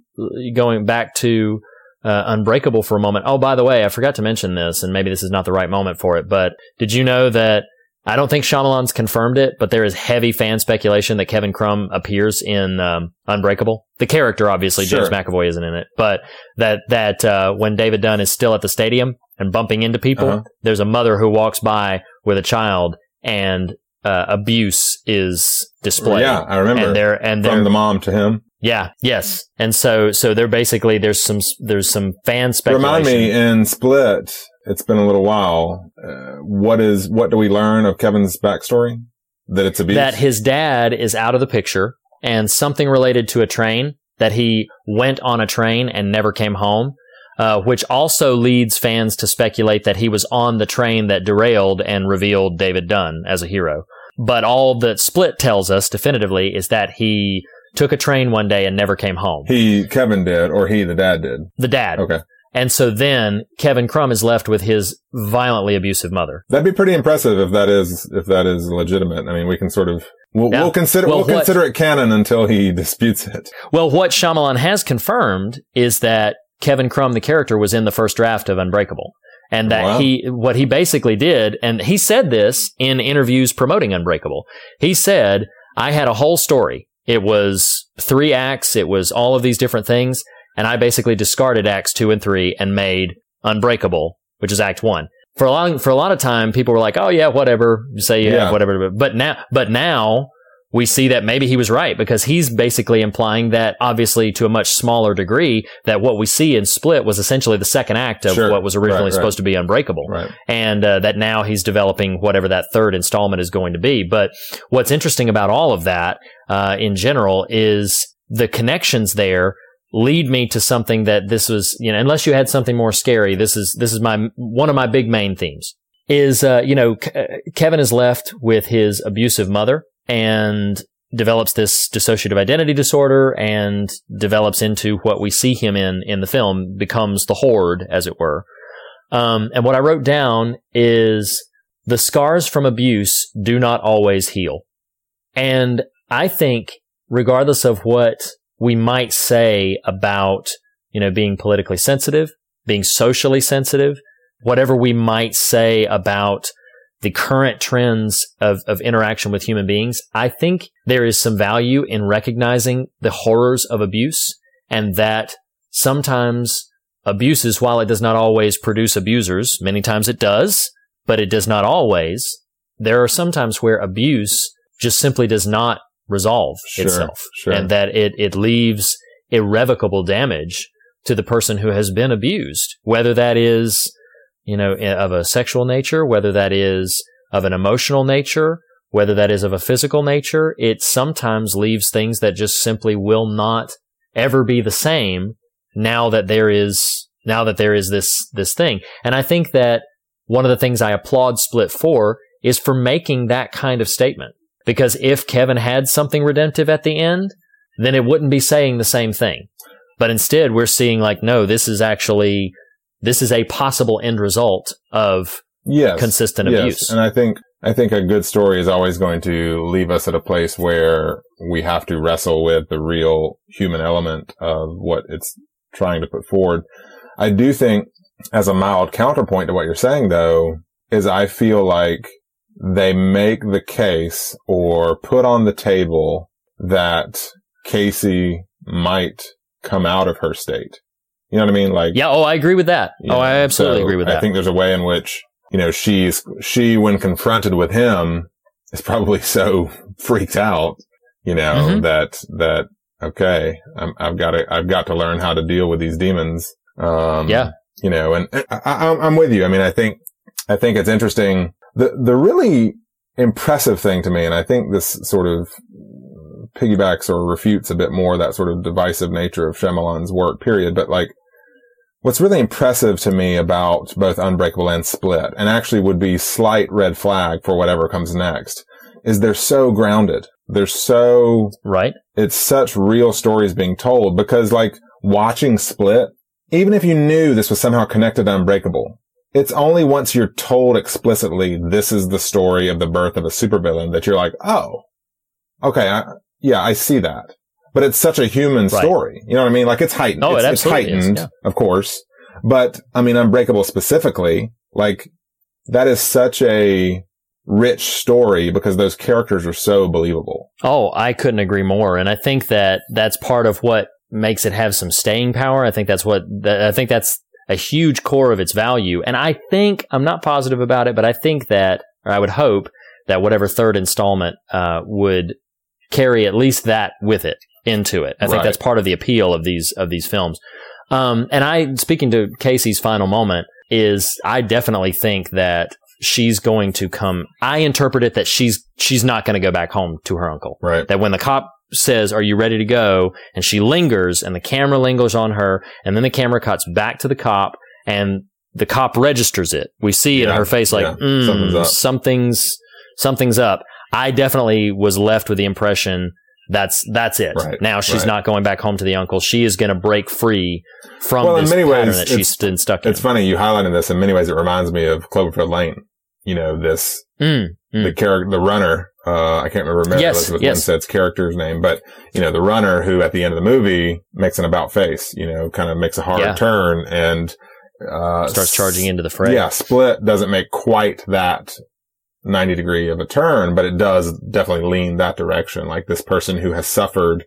Speaker 6: going back to uh, Unbreakable for a moment. Oh, by the way, I forgot to mention this, and maybe this is not the right moment for it, but did you know that I don't think Shyamalan's confirmed it, but there is heavy fan speculation that Kevin Crumb appears in um, Unbreakable. The character, obviously,
Speaker 7: Sure.
Speaker 6: James McAvoy isn't in it, but that that uh, when David Dunn is still at the stadium and bumping into people,
Speaker 7: Uh-huh.
Speaker 6: there's a mother who walks by with a child, and uh, abuse is displayed.
Speaker 7: Yeah, I remember.
Speaker 6: And they're and they're
Speaker 7: From the mom to him.
Speaker 6: yeah, yes, and so so they're basically there's some there's some fan speculation.
Speaker 7: Remind me in Split. It's been a little while. Uh, what is what do we learn of Kevin's backstory? That it's abuse.
Speaker 6: that his dad is out of the picture and something related to a train that he went on a train and never came home. Uh, which also leads fans to speculate that he was on the train that derailed and revealed David Dunn as a hero. But all that Split tells us definitively is that he took a train one day and never came home.
Speaker 7: he Kevin did, or he the dad did.
Speaker 6: the dad.
Speaker 7: Okay,
Speaker 6: And so then Kevin Crumb is left with his violently abusive mother.
Speaker 7: that'd be pretty impressive if that is if that is legitimate. I mean, we can sort of we'll,
Speaker 6: Yeah.
Speaker 7: we'll consider
Speaker 6: Well,
Speaker 7: we'll
Speaker 6: what-
Speaker 7: consider it canon until he disputes it.
Speaker 6: Well, what Shyamalan has confirmed is that Kevin Crumb, the character, was in the first draft of Unbreakable. And that
Speaker 7: Wow.
Speaker 6: he, what he basically did, and he said this in interviews promoting Unbreakable. He said, I had a whole story. It was three acts. It was all of these different things. And I basically discarded acts two and three and made Unbreakable, which is act one. For a long, for a lot of time, people were like, "Oh yeah, whatever." You say yeah,
Speaker 7: Yeah.
Speaker 6: whatever. But now, but now we see that maybe he was right because he's basically implying that obviously to a much smaller degree that what we see in Split was essentially the second act of
Speaker 7: Sure.
Speaker 6: what was originally
Speaker 7: Right, right.
Speaker 6: supposed to be Unbreakable
Speaker 7: Right.
Speaker 6: and uh, that now he's developing whatever that third installment is going to be. But what's interesting about all of that uh, in general is the connections there lead me to something that this was, you know, unless you had something more scary, this is this is my one of my big main themes is uh, you know K- Kevin is left with his abusive mother and develops this dissociative identity disorder and develops into what we see him in in the film becomes the horde as it were um, and what I wrote down is the scars from abuse do not always heal. And I think, regardless of what we might say about, you know, being politically sensitive, being socially sensitive, whatever we might say about the current trends of, of interaction with human beings, I think there is some value in recognizing the horrors of abuse and that sometimes abuses, while it does not always produce abusers, many times it does, but it does not always. There are some times where abuse just simply does not resolve
Speaker 7: Sure,
Speaker 6: itself
Speaker 7: sure.
Speaker 6: and that it, it leaves irrevocable damage to the person who has been abused, whether that is, you know, eh, of a sexual nature, whether that is of an emotional nature, whether that is of a physical nature. It sometimes leaves things that just simply will not ever be the same now that there is, now that there is this, this thing. And I think that one of the things I applaud Split for is for making that kind of statement. Because if Kevin had something redemptive at the end, then it wouldn't be saying the same thing. But instead, we're seeing like, no, this is actually, this is a possible end result of
Speaker 7: yes,
Speaker 6: consistent
Speaker 7: yes.
Speaker 6: abuse.
Speaker 7: And I think I think a good story is always going to leave us at a place where we have to wrestle with the real human element of what it's trying to put forward. I do think, as a mild counterpoint to what you're saying, though, is I feel like they make the case or put on the table that Casey might come out of her state. You know what I mean? Like,
Speaker 6: Yeah. Oh, I agree with that. oh, I absolutely
Speaker 7: so
Speaker 6: agree with that.
Speaker 7: I think there's a way in which, you know, she's, she, when confronted with him, is probably so freaked out, you know,
Speaker 6: Mhm.
Speaker 7: that, that, okay, I'm, I've got to, I've got to learn how to deal with these demons. Um,
Speaker 6: Yeah.
Speaker 7: you know, and I, I, I'm with you. I mean, I think, I think it's interesting. The, the really impressive thing to me, and I think this sort of piggybacks or refutes a bit more that sort of divisive nature of Shyamalan's work, period. But like, what's really impressive to me about both Unbreakable and Split, and actually would be slight red flag for whatever comes next, is they're so grounded. They're so,
Speaker 6: right.
Speaker 7: it's such real stories being told because like watching Split, even if you knew this was somehow connected to Unbreakable, it's only once you're told explicitly this is the story of the birth of a supervillain that you're like, oh, okay, I, yeah, I see that. But it's such a human
Speaker 6: Right.
Speaker 7: story. You know what I mean? Like it's heightened.
Speaker 6: Oh, it
Speaker 7: it's, it's
Speaker 6: absolutely is,
Speaker 7: heightened,
Speaker 6: yeah.
Speaker 7: of course. But I mean, Unbreakable specifically, like that is such a rich story because those characters are so believable.
Speaker 6: Oh, I couldn't agree more. And I think that that's part of what makes it have some staying power. I think that's what, I think that's a huge core of its value. And I think, I'm not positive about it, but I think that, or I would hope that whatever third installment, uh, would carry at least that with it into it. I think
Speaker 7: Right.
Speaker 6: that's part of the appeal of these, of these films. Um, and I, speaking to Casey's final moment is I definitely think that she's going to come. I interpret it that she's, she's not going to go back home to her uncle
Speaker 7: Right.
Speaker 6: that when the cop says, Are you ready to go? and she lingers and the camera lingers on her, and then the camera cuts back to the cop and the cop registers it. We see in
Speaker 7: Yeah,
Speaker 6: her face like
Speaker 7: yeah.
Speaker 6: "Mm,
Speaker 7: Something's up."
Speaker 6: something's something's up. I definitely was left with the impression that's that's it.
Speaker 7: Right,
Speaker 6: now she's
Speaker 7: right.
Speaker 6: not going back home to the uncle. She is going to break free from
Speaker 7: Well, in many
Speaker 6: pattern
Speaker 7: ways,
Speaker 6: that
Speaker 7: it's-
Speaker 6: she's been stuck in.
Speaker 7: It's funny you highlighted this. In many ways, it reminds me of Cloverfield Lane. You know, this
Speaker 6: Mm,
Speaker 7: the character, the runner. Uh, I can't remember
Speaker 6: Yes,
Speaker 7: Elizabeth
Speaker 6: yes.
Speaker 7: Winstead's character's name, but you know, the runner who at the end of the movie makes an about face. You know, kind of makes a hard
Speaker 6: Yeah.
Speaker 7: turn and uh,
Speaker 6: starts charging into the fray.
Speaker 7: Yeah, Split doesn't make quite that 90 degree of a turn, but it does definitely lean that direction. Like this person who has suffered,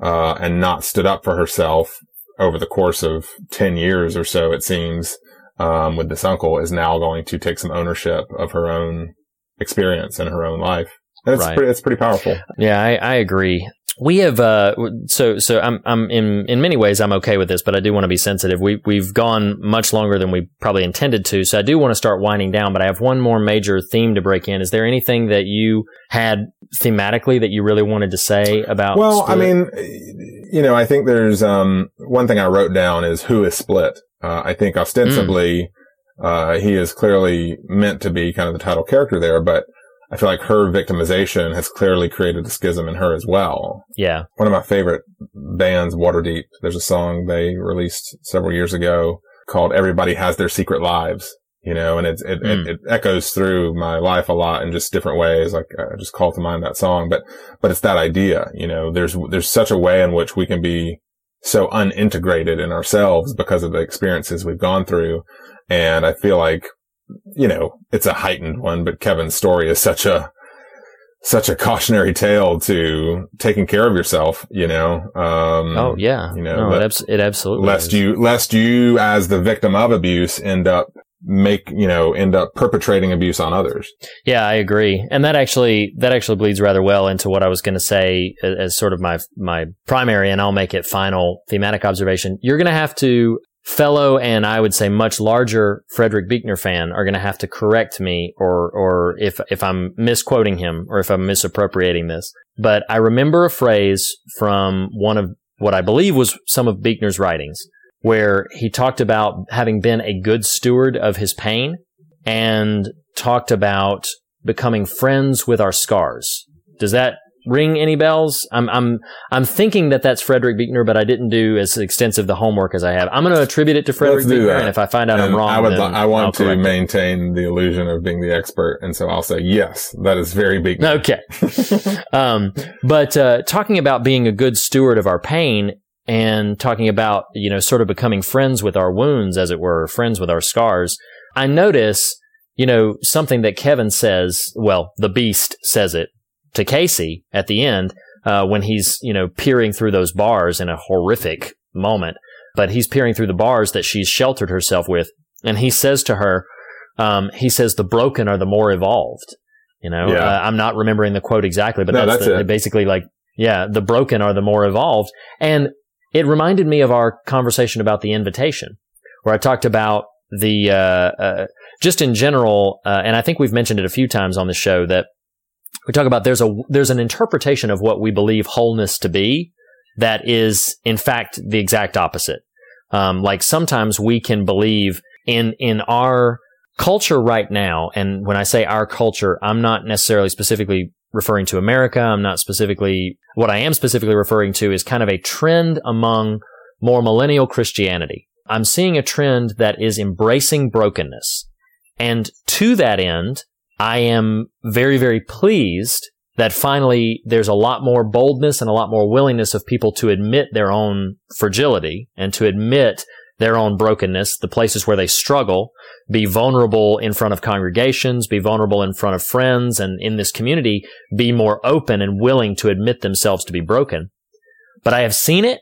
Speaker 7: uh, and not stood up for herself over the course of 10 years or so, it seems, um, with this uncle is now going to take some ownership of her own experience and her own life. And it's
Speaker 6: Right.
Speaker 7: pretty, it's pretty powerful.
Speaker 6: Yeah, I, I agree. We have uh, so so I'm I'm in in many ways I'm okay with this, but I do want to be sensitive. We we've gone much longer than we probably intended to, so I do want to start winding down. But I have one more major theme to break in. Is there anything that you had thematically that you really wanted to say about?
Speaker 7: Well, I mean, you know, I think there's um one thing I wrote down is who is split. Uh, I think ostensibly, uh, he is clearly meant to be kind of the title character there, but I feel like her victimization has clearly created a schism in her as well.
Speaker 6: yeah,
Speaker 7: One of my favorite bands, Waterdeep, there's a song they released several years ago called Everybody Has Their Secret Lives. You know, and it, it,
Speaker 6: Mm.
Speaker 7: it, it echoes through my life a lot in just different ways. Like I just call to mind that song, but, but it's that idea, you know, there's, there's such a way in which we can be so unintegrated in ourselves because of the experiences we've gone through. And I feel like, you know, it's a heightened one, but Kevin's story is such a, such a cautionary tale to taking care of yourself, you know. Um,
Speaker 6: oh yeah,
Speaker 7: you know,
Speaker 6: no,
Speaker 7: let-
Speaker 6: it, abs- it absolutely
Speaker 7: lest
Speaker 6: is.
Speaker 7: you, lest you as the victim of abuse end up make, you know, end up perpetrating abuse on others.
Speaker 6: Yeah, I agree. And that actually that actually bleeds rather well into what I was going to say as, as sort of my my primary and I'll make it final thematic observation. You're going to have to fellow and I would say much larger Frederick Buechner fan are going to have to correct me or or if if I'm misquoting him or if I'm misappropriating this. But I remember a phrase from one of what I believe was some of Buechner's writings where he talked about having been a good steward of his pain and talked about becoming friends with our scars. Does that ring any bells? I'm I'm I'm thinking that that's Frederick Buechner, but I didn't do as extensive the homework as I have. I'm going to attribute it to Frederick Buechner, and if I find out I'm wrong,
Speaker 7: I would. li- I want to
Speaker 6: correct it.
Speaker 7: maintain the illusion of being the expert, and so I'll say yes. That is very big.
Speaker 6: Okay. um, but uh, talking about being a good steward of our pain and talking about, you know, sort of becoming friends with our wounds, as it were, friends with our scars, I notice, you know, something that Kevin says, well, the beast says it to Casey at the end uh, when he's, you know, peering through those bars in a horrific moment. But he's peering through the bars that she's sheltered herself with. And he says to her, um, he says, the broken are the more evolved. You know,
Speaker 7: Yeah.
Speaker 6: uh, I'm not remembering the quote exactly, but
Speaker 7: No,
Speaker 6: that's,
Speaker 7: that's
Speaker 6: the, basically like, yeah, the broken are the more evolved. And it reminded me of our conversation about the invitation, where I talked about the, uh, uh, just in general, uh, and I think we've mentioned it a few times on the show that we talk about there's a, there's an interpretation of what we believe wholeness to be that is, in fact, the exact opposite. Um, like sometimes we can believe in, in our culture right now. And when I say our culture, I'm not necessarily specifically referring to America. I'm not specifically, what I am specifically referring to is kind of a trend among more millennial Christianity. I'm seeing a trend that is embracing brokenness. And to that end, I am very, very pleased that finally there's a lot more boldness and a lot more willingness of people to admit their own fragility and to admit their own brokenness, the places where they struggle, be vulnerable in front of congregations, be vulnerable in front of friends and in this community, be more open and willing to admit themselves to be broken. But I have seen it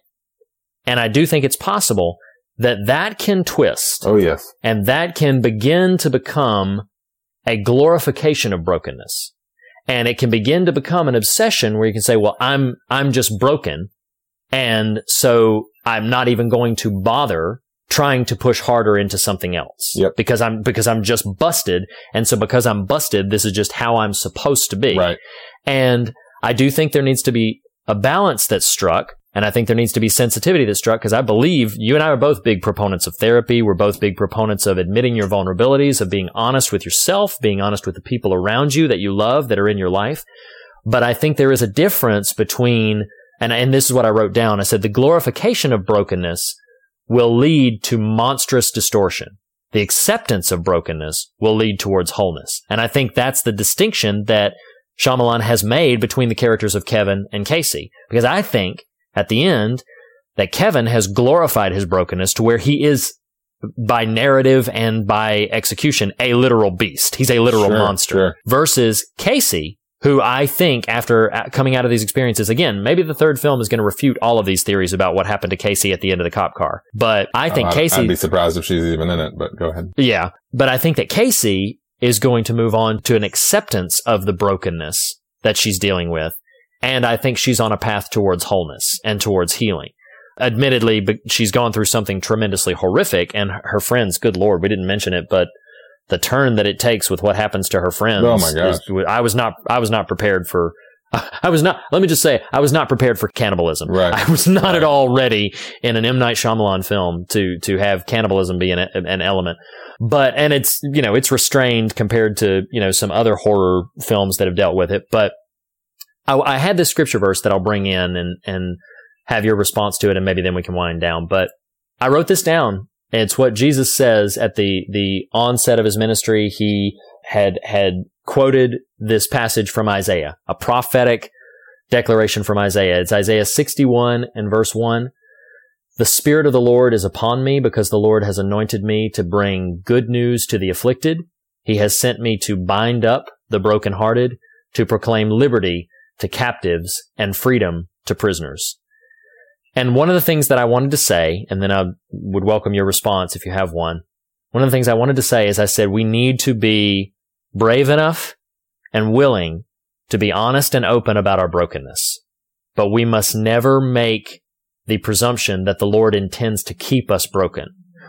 Speaker 6: and I do think it's possible that that can twist
Speaker 7: Oh yes.
Speaker 6: and that can begin to become a glorification of brokenness. And it can begin to become an obsession where you can say, well, I'm, I'm just broken. And so I'm not even going to bother trying to push harder into something else.
Speaker 7: Yep.
Speaker 6: Because I'm, because I'm just busted. And so because I'm busted, this is just how I'm supposed to be.
Speaker 7: Right.
Speaker 6: And I do think there needs to be a balance that's struck. And I think there needs to be sensitivity that's struck because I believe you and I are both big proponents of therapy. We're both big proponents of admitting your vulnerabilities, of being honest with yourself, being honest with the people around you that you love that are in your life. But I think there is a difference between, and, and this is what I wrote down. I said the glorification of brokenness will lead to monstrous distortion. The acceptance of brokenness will lead towards wholeness. And I think that's the distinction that Shyamalan has made between the characters of Kevin and Casey. Because I think at the end that Kevin has glorified his brokenness to where he is by narrative and by execution a literal beast. He's a literal
Speaker 7: Sure,
Speaker 6: monster.
Speaker 7: sure.
Speaker 6: Versus Casey, who I think after uh, coming out of these experiences, again, maybe the third film is going to refute all of these theories about what happened to Casey at the end of the cop car. But I think
Speaker 7: I'd,
Speaker 6: Casey,
Speaker 7: I'd be surprised if she's even in it, but go ahead.
Speaker 6: yeah. But I think that Casey is going to move on to an acceptance of the brokenness that she's dealing with. And I think she's on a path towards wholeness and towards healing. Admittedly, but she's gone through something tremendously horrific and her friends, good Lord, we didn't mention it, but the turn that it takes with what happens to her friends.
Speaker 7: Oh my gosh.
Speaker 6: is- I was not, I was not prepared for, I was not, let me just say, I was not prepared for cannibalism.
Speaker 7: Right.
Speaker 6: I was not
Speaker 7: Right.
Speaker 6: at all ready in an M. Night Shyamalan film to, to have cannibalism be an, an element. But, and it's, you know, it's restrained compared to, you know, some other horror films that have dealt with it. But I, I had this scripture verse that I'll bring in and, and have your response to it and maybe then we can wind down. But I wrote this down. It's what Jesus says at the, the onset of his ministry. He had, had quoted this passage from Isaiah, a prophetic declaration from Isaiah. It's Isaiah 61 and verse 1. The Spirit of the Lord is upon me because the Lord has anointed me to bring good news to the afflicted. He has sent me to bind up the brokenhearted, to proclaim liberty to captives and freedom to prisoners. And one of the things that I wanted to say, and then I would welcome your response if you have one. one of the things I wanted to say is I said we need to be brave enough and willing to be honest and open about our brokenness. But we must never make the presumption that the Lord intends to keep us broken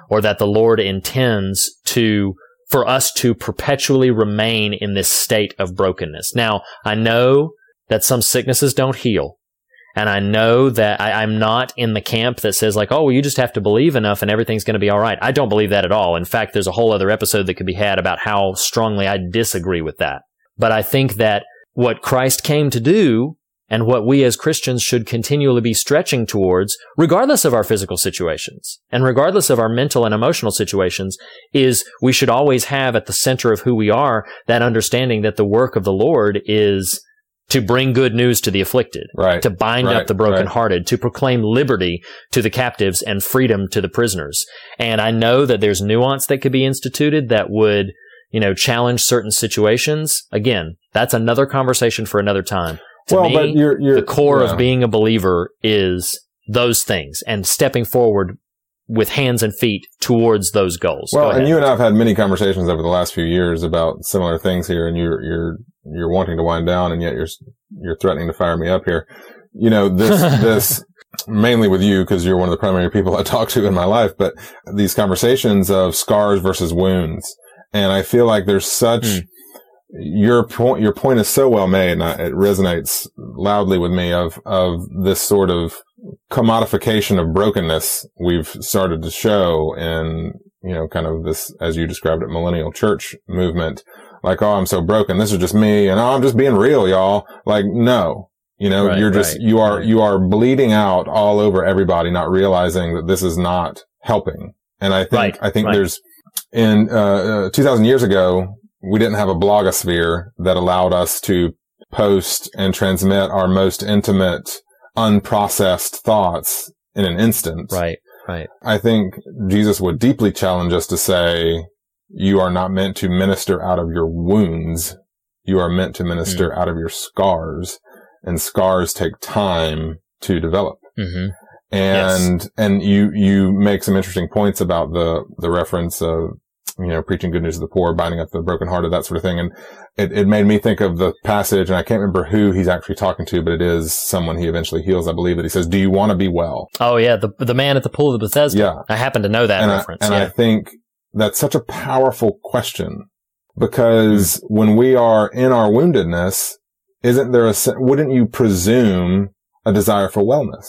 Speaker 6: or that the Lord intends to for us to perpetually remain in this state of brokenness. Now, I know that some sicknesses don't heal. And I know that I, am not in the camp that says like, oh, well, you just have to believe enough and everything's going to be all right. I don't believe that at all. In fact, there's a whole other episode that could be had about how strongly I disagree with that. But I think that what Christ came to do and what we as Christians should continually be stretching towards, regardless of our physical situations and regardless of our mental and emotional situations, is we should always have at the center of who we are that understanding that the work of the Lord is to bring good news to the afflicted,
Speaker 7: Right.
Speaker 6: to bind
Speaker 7: Right.
Speaker 6: up the brokenhearted, to proclaim liberty to the captives and freedom to the prisoners. And I know that there's nuance that could be instituted that would, you know, challenge certain situations. Again, that's another conversation for another time. To
Speaker 7: well,
Speaker 6: me,
Speaker 7: but you're, you're
Speaker 6: the core
Speaker 7: yeah.
Speaker 6: of being a believer is those things and stepping forward with hands and feet towards those goals. Go
Speaker 7: Well, and you and I have had many conversations over the last few years about similar things here, and you're you're you're wanting to wind down, and yet you're you're threatening to fire me up here. You know this this mainly with you because you're one of the primary people I talk to in my life, but these conversations of scars versus wounds, and I feel like there's such.
Speaker 6: Hmm.
Speaker 7: Your point, your point is so well made, and I, it resonates loudly with me. Of of this sort of commodification of brokenness we've started to show in, you know, kind of this, as you described it, millennial church movement. Like, oh, I'm so broken. This is just me. And oh, I'm just being real, y'all. Like, no, you know,
Speaker 6: Right,
Speaker 7: you're just,
Speaker 6: right,
Speaker 7: you are,
Speaker 6: right.
Speaker 7: you are bleeding out all over everybody, not realizing that this is not helping. And I think, I think there's in, uh, uh, 2000 years ago, we didn't have a blogosphere that allowed us to post and transmit our most intimate, unprocessed thoughts in an instant.
Speaker 6: right, right.
Speaker 7: I think Jesus would deeply challenge us to say, you are not meant to minister out of your wounds. You are meant to minister
Speaker 6: Hmm.
Speaker 7: out of your scars and scars take time to develop.
Speaker 6: hmm
Speaker 7: And, and you, you make some interesting points about the, the reference of, you know, preaching good news to the poor, binding up the brokenhearted, that sort of thing. And it, it made me think of the passage, and I can't remember who he's actually talking to, but it is someone he eventually heals, I believe, that he says, do you want to be well?
Speaker 6: Oh yeah, the the man at the pool of the Bethesda.
Speaker 7: Yeah.
Speaker 6: I happen to know that
Speaker 7: and
Speaker 6: reference.
Speaker 7: I, and
Speaker 6: yeah.
Speaker 7: I think that's such a powerful question because hmm. when we are in our woundedness, isn't there a, wouldn't you presume a desire for wellness?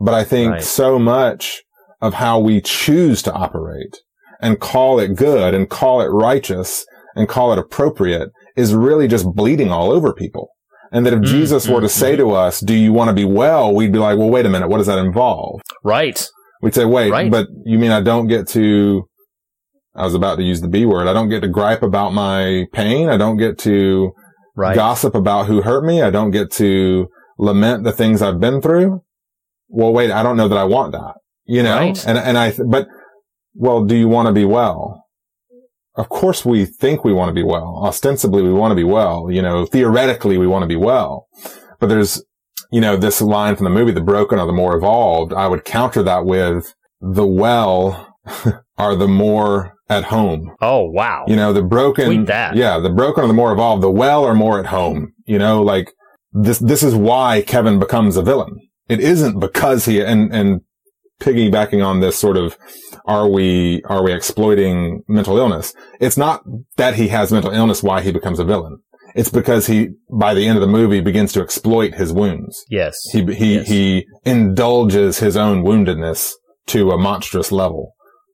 Speaker 7: But I think
Speaker 6: Right.
Speaker 7: so much of how we choose to operate and call it good and call it righteous and call it appropriate is really just bleeding all over people. And that if
Speaker 6: Mm,
Speaker 7: Jesus were
Speaker 6: mm,
Speaker 7: to say to us, do you want to be well? We'd be like, well, wait a minute. What does that involve?
Speaker 6: right.
Speaker 7: We'd say, wait,
Speaker 6: Right.
Speaker 7: but you mean I don't get to, I was about to use the B word. I don't get to gripe about my pain. I don't get to
Speaker 6: Right.
Speaker 7: gossip about who hurt me. I don't get to lament the things I've been through. Well, wait, I don't know that I want that, you know?
Speaker 6: Right.
Speaker 7: And, and I, but, well, do you want to be well? Of course we think we want to be well. Ostensibly we want to be well. You know, theoretically we want to be well. But there's, you know, this line from the movie, the broken are the more evolved. I would counter that with the well are the more at home.
Speaker 6: oh wow.
Speaker 7: You know, the broken, yeah, the broken are the more evolved. The well are more at home. You know, like this, this is why Kevin becomes a villain. It isn't because he, and, and piggybacking on this sort of, are we, are we exploiting mental illness? It's not that he has mental illness why he becomes a villain. It's because he, by the end of the movie, begins to exploit his wounds.
Speaker 6: yes.
Speaker 7: He, he,
Speaker 6: Yes.
Speaker 7: he indulges his own woundedness to a monstrous level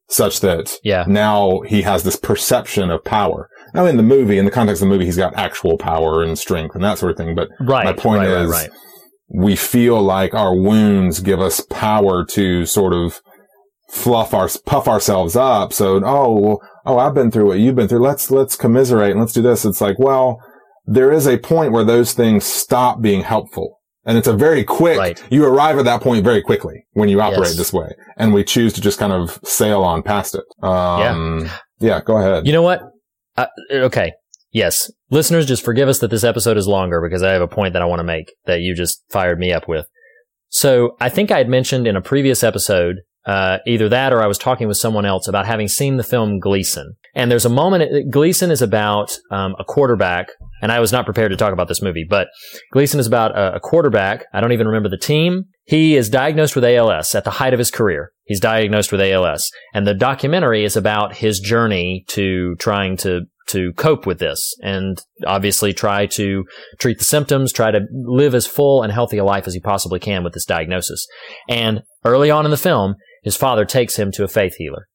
Speaker 7: such that
Speaker 6: Yeah.
Speaker 7: now he has this perception of power. Now in the movie, in the context of the movie, he's got actual power and strength and that sort of thing. But
Speaker 6: Right.
Speaker 7: my point
Speaker 6: right, right,
Speaker 7: is
Speaker 6: right.
Speaker 7: We feel like our wounds give us power to sort of fluff our, puff ourselves up. So, oh, well, oh, I've been through what you've been through. Let's, let's commiserate and let's do this. It's like, well, there is a point where those things stop being helpful. And it's a very quick,
Speaker 6: Right.
Speaker 7: you arrive at that point very quickly when you operate
Speaker 6: Yes.
Speaker 7: this way. And we choose to just kind of sail on past it. Um, yeah. go ahead.
Speaker 6: You know what? Uh, okay. Yes. Listeners, just forgive us that this episode is longer because I have a point that I want to make that you just fired me up with. So I think I had mentioned in a previous episode uh, either that or I was talking with someone else about having seen the film Gleason. And there's a moment, Gleason is about um, a quarterback, and I was not prepared to talk about this movie, but Gleason is about a, a quarterback. I don't even remember the team. He is diagnosed with ALS at the height of his career. He's diagnosed with ALS. And the documentary is about his journey to trying to to cope with this and obviously try to treat the symptoms, try to live as full and healthy a life as he possibly can with this diagnosis. And early on in the film, his father takes him to a faith healer.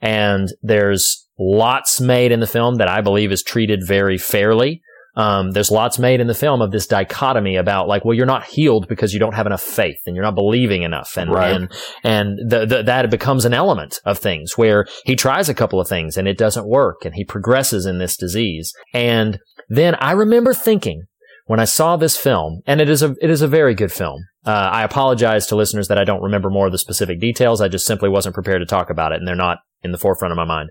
Speaker 6: And there's lots made in the film that I believe is treated very fairly. Um, there's lots made in the film of this dichotomy about like, well, you're not healed because you don't have enough faith and you're not believing enough. And,
Speaker 7: Right.
Speaker 6: and, and the, the, that becomes an element of things where he tries a couple of things and it doesn't work and he progresses in this disease. And then I remember thinking when I saw this film, and it is a, it is a very good film. Uh, I apologize to listeners that I don't remember more of the specific details. I just simply wasn't prepared to talk about it and they're not in the forefront of my mind.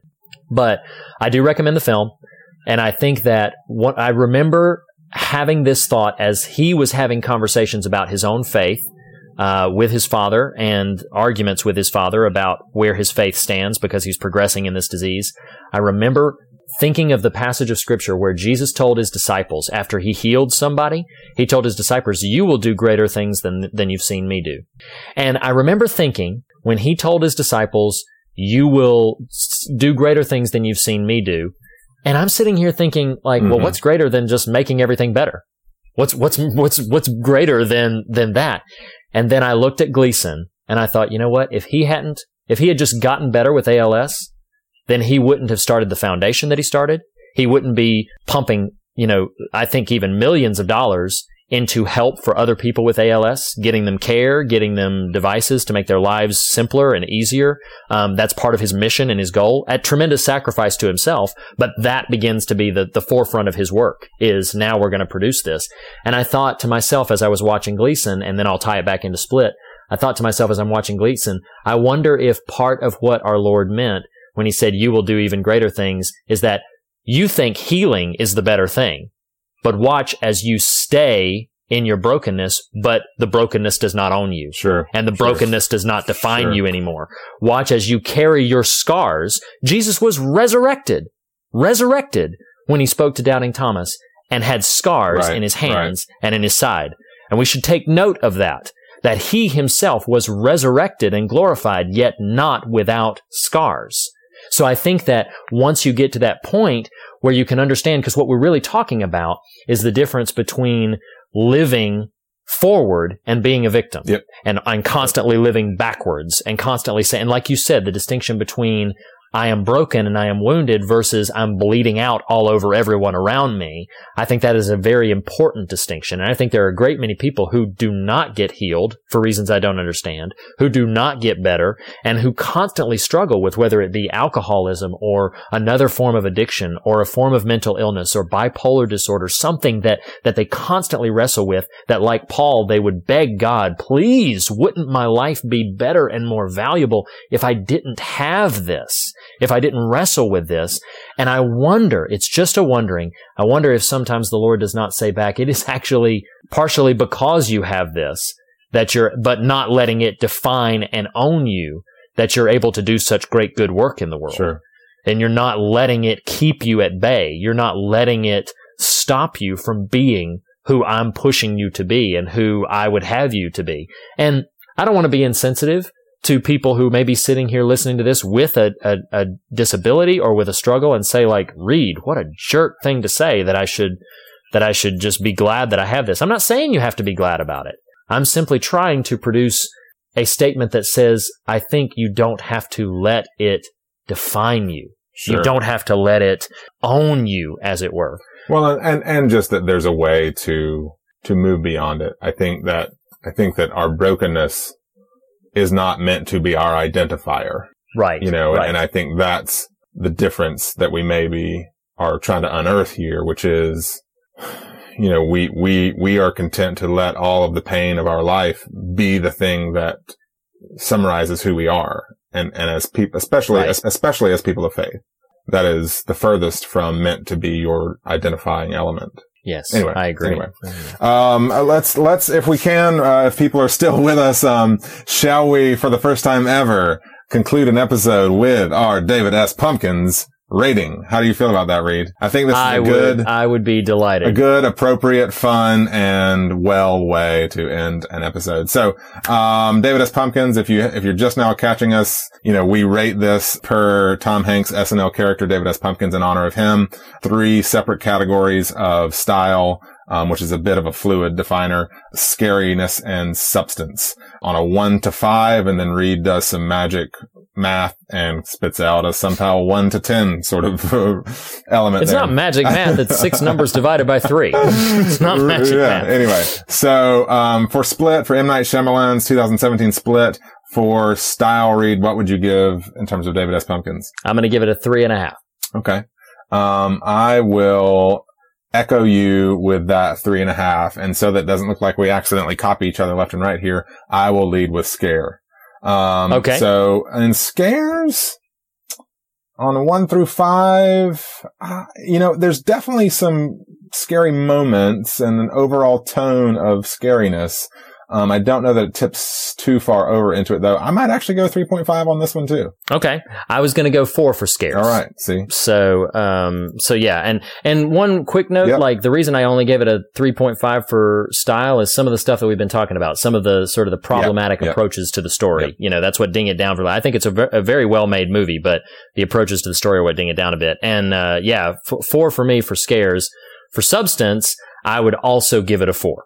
Speaker 6: But I do recommend the film. And I think that what I remember having this thought as he was having conversations about his own faith uh, with his father and arguments with his father about where his faith stands because he's progressing in this disease. I remember thinking of the passage of scripture where Jesus told his disciples after he healed somebody, he told his disciples, you will do greater things than, than you've seen me do. And I remember thinking when he told his disciples, you will do greater things than you've seen me do. And I'm sitting here thinking like, well,
Speaker 7: Mhm.
Speaker 6: what's greater than just making everything better? What's, what's, what's, what's greater than, than that? And then I looked at Gleason and I thought, you know what? If he hadn't, if he had just gotten better with ALS, then he wouldn't have started the foundation that he started. He wouldn't be pumping, you know, I think even millions of dollars into help for other people with ALS, getting them care, getting them devices to make their lives simpler and easier. Um, that's part of his mission and his goal at tremendous sacrifice to himself. But that begins to be the, the forefront of his work is now we're going to produce this. And I thought to myself as I was watching Gleason, and then I'll tie it back into Split. I thought to myself as I'm watching Gleason, I wonder if part of what our Lord meant when he said, you will do even greater things is that you think healing is the better thing, but watch as you stay in your brokenness, but the brokenness does not own you
Speaker 7: Sure.
Speaker 6: and the
Speaker 7: Sure.
Speaker 6: brokenness does not define
Speaker 7: Sure.
Speaker 6: you anymore. Watch as you carry your scars. Jesus was resurrected, resurrected when he spoke to doubting Thomas and had scars
Speaker 7: Right,
Speaker 6: in his hands and in his side. And we should take note of that, that he himself was resurrected and glorified, yet not without scars. So I think that once you get to that point where you can understand, because what we're really talking about is the difference between living forward and being a victim
Speaker 7: Yep.
Speaker 6: and I'm constantly living backwards and constantly saying, like you said, the distinction between I am broken and I am wounded versus I'm bleeding out all over everyone around me. I think that is a very important distinction. And I think there are a great many people who do not get healed for reasons I don't understand, who do not get better and who constantly struggle with whether it be alcoholism or another form of addiction or a form of mental illness or bipolar disorder, something that, that they constantly wrestle with that like Paul, they would beg God, please, wouldn't my life be better and more valuable if I didn't have this? If I didn't wrestle with this? And I wonder, it's just a wondering. I wonder if sometimes the Lord does not say back, it is actually partially because you have this that you're, but not letting it define and own you that you're able to do such great good work in the world
Speaker 7: Sure.
Speaker 6: and you're not letting it keep you at bay. You're not letting it stop you from being who I'm pushing you to be and who I would have you to be. And I don't want to be insensitive to people who may be sitting here listening to this with a, a, a disability or with a struggle and say like, Reed, what a jerk thing to say that I should, that I should just be glad that I have this. I'm not saying you have to be glad about it. I'm simply trying to produce a statement that says, I think you don't have to let it define you.
Speaker 7: Sure.
Speaker 6: You don't have to let it own you, as it were.
Speaker 7: Well, and, and just that there's a way to, to move beyond it. I think that, I think that our brokenness is not meant to be our identifier,
Speaker 6: Right.
Speaker 7: you know,
Speaker 6: right.
Speaker 7: and I think that's the difference that we maybe are trying to unearth here, which is, you know, we, we, we are content to let all of the pain of our life be the thing that summarizes who we are. And, and as people, especially,
Speaker 6: Right.
Speaker 7: especially as people of faith, that is the furthest from meant to be your identifying element.
Speaker 6: Yes,
Speaker 7: Anyway,
Speaker 6: I agree.
Speaker 7: anyway. Um, uh, let's, let's, if we can, uh, if people are still with us, um, shall we, for the first time ever, conclude an episode with our David S. Pumpkins rating? How do you feel about that, Reed? I think this is
Speaker 6: I
Speaker 7: a good,
Speaker 6: would, I would be delighted.
Speaker 7: a good, appropriate, fun, and well way to end an episode. So, um, David S. Pumpkins, if you, if you're just now catching us, you know, we rate this per Tom Hanks SNL character, David S. Pumpkins, in honor of him. Three separate categories of style, um, which is a bit of a fluid definer, scariness and substance on a one to five. And then Reed does some magic math and spits out a somehow one to 10 sort of element.
Speaker 6: It's
Speaker 7: there.
Speaker 6: not magic math. It's six numbers divided by three. It's not magic
Speaker 7: yeah.
Speaker 6: math.
Speaker 7: Anyway, so um, for Split, for M Night Shyamalan's 2017 Split, for style Reed, what would you give in terms of David S. Pumpkins?
Speaker 6: I'm going to give it a three and a half.
Speaker 7: Okay, um, I will echo you with that three and a half, and so that doesn't look like we accidentally copy each other left and right here. I will lead with Scare. Um,
Speaker 6: Okay.
Speaker 7: So and Scares. On a one through five, uh, you know, there's definitely some scary moments and an overall tone of scariness. Um, I don't know that it tips too far over into it though. I might actually go 3.5 on this one too.
Speaker 6: Okay. I was going to go four for scares.
Speaker 7: All right. See.
Speaker 6: So, um, so yeah, and and one quick note,
Speaker 7: Yep.
Speaker 6: like the reason I only gave it a three point five for style is some of the stuff that we've been talking about, some of the sort of the problematic
Speaker 7: yep.
Speaker 6: approaches to the story.
Speaker 7: Yep.
Speaker 6: You know, that's what ding it down for. I think it's a, ver- a very well made movie, but the approaches to the story are what ding it down a bit. And uh, yeah, f- four for me for scares. For substance, I would also give it a four.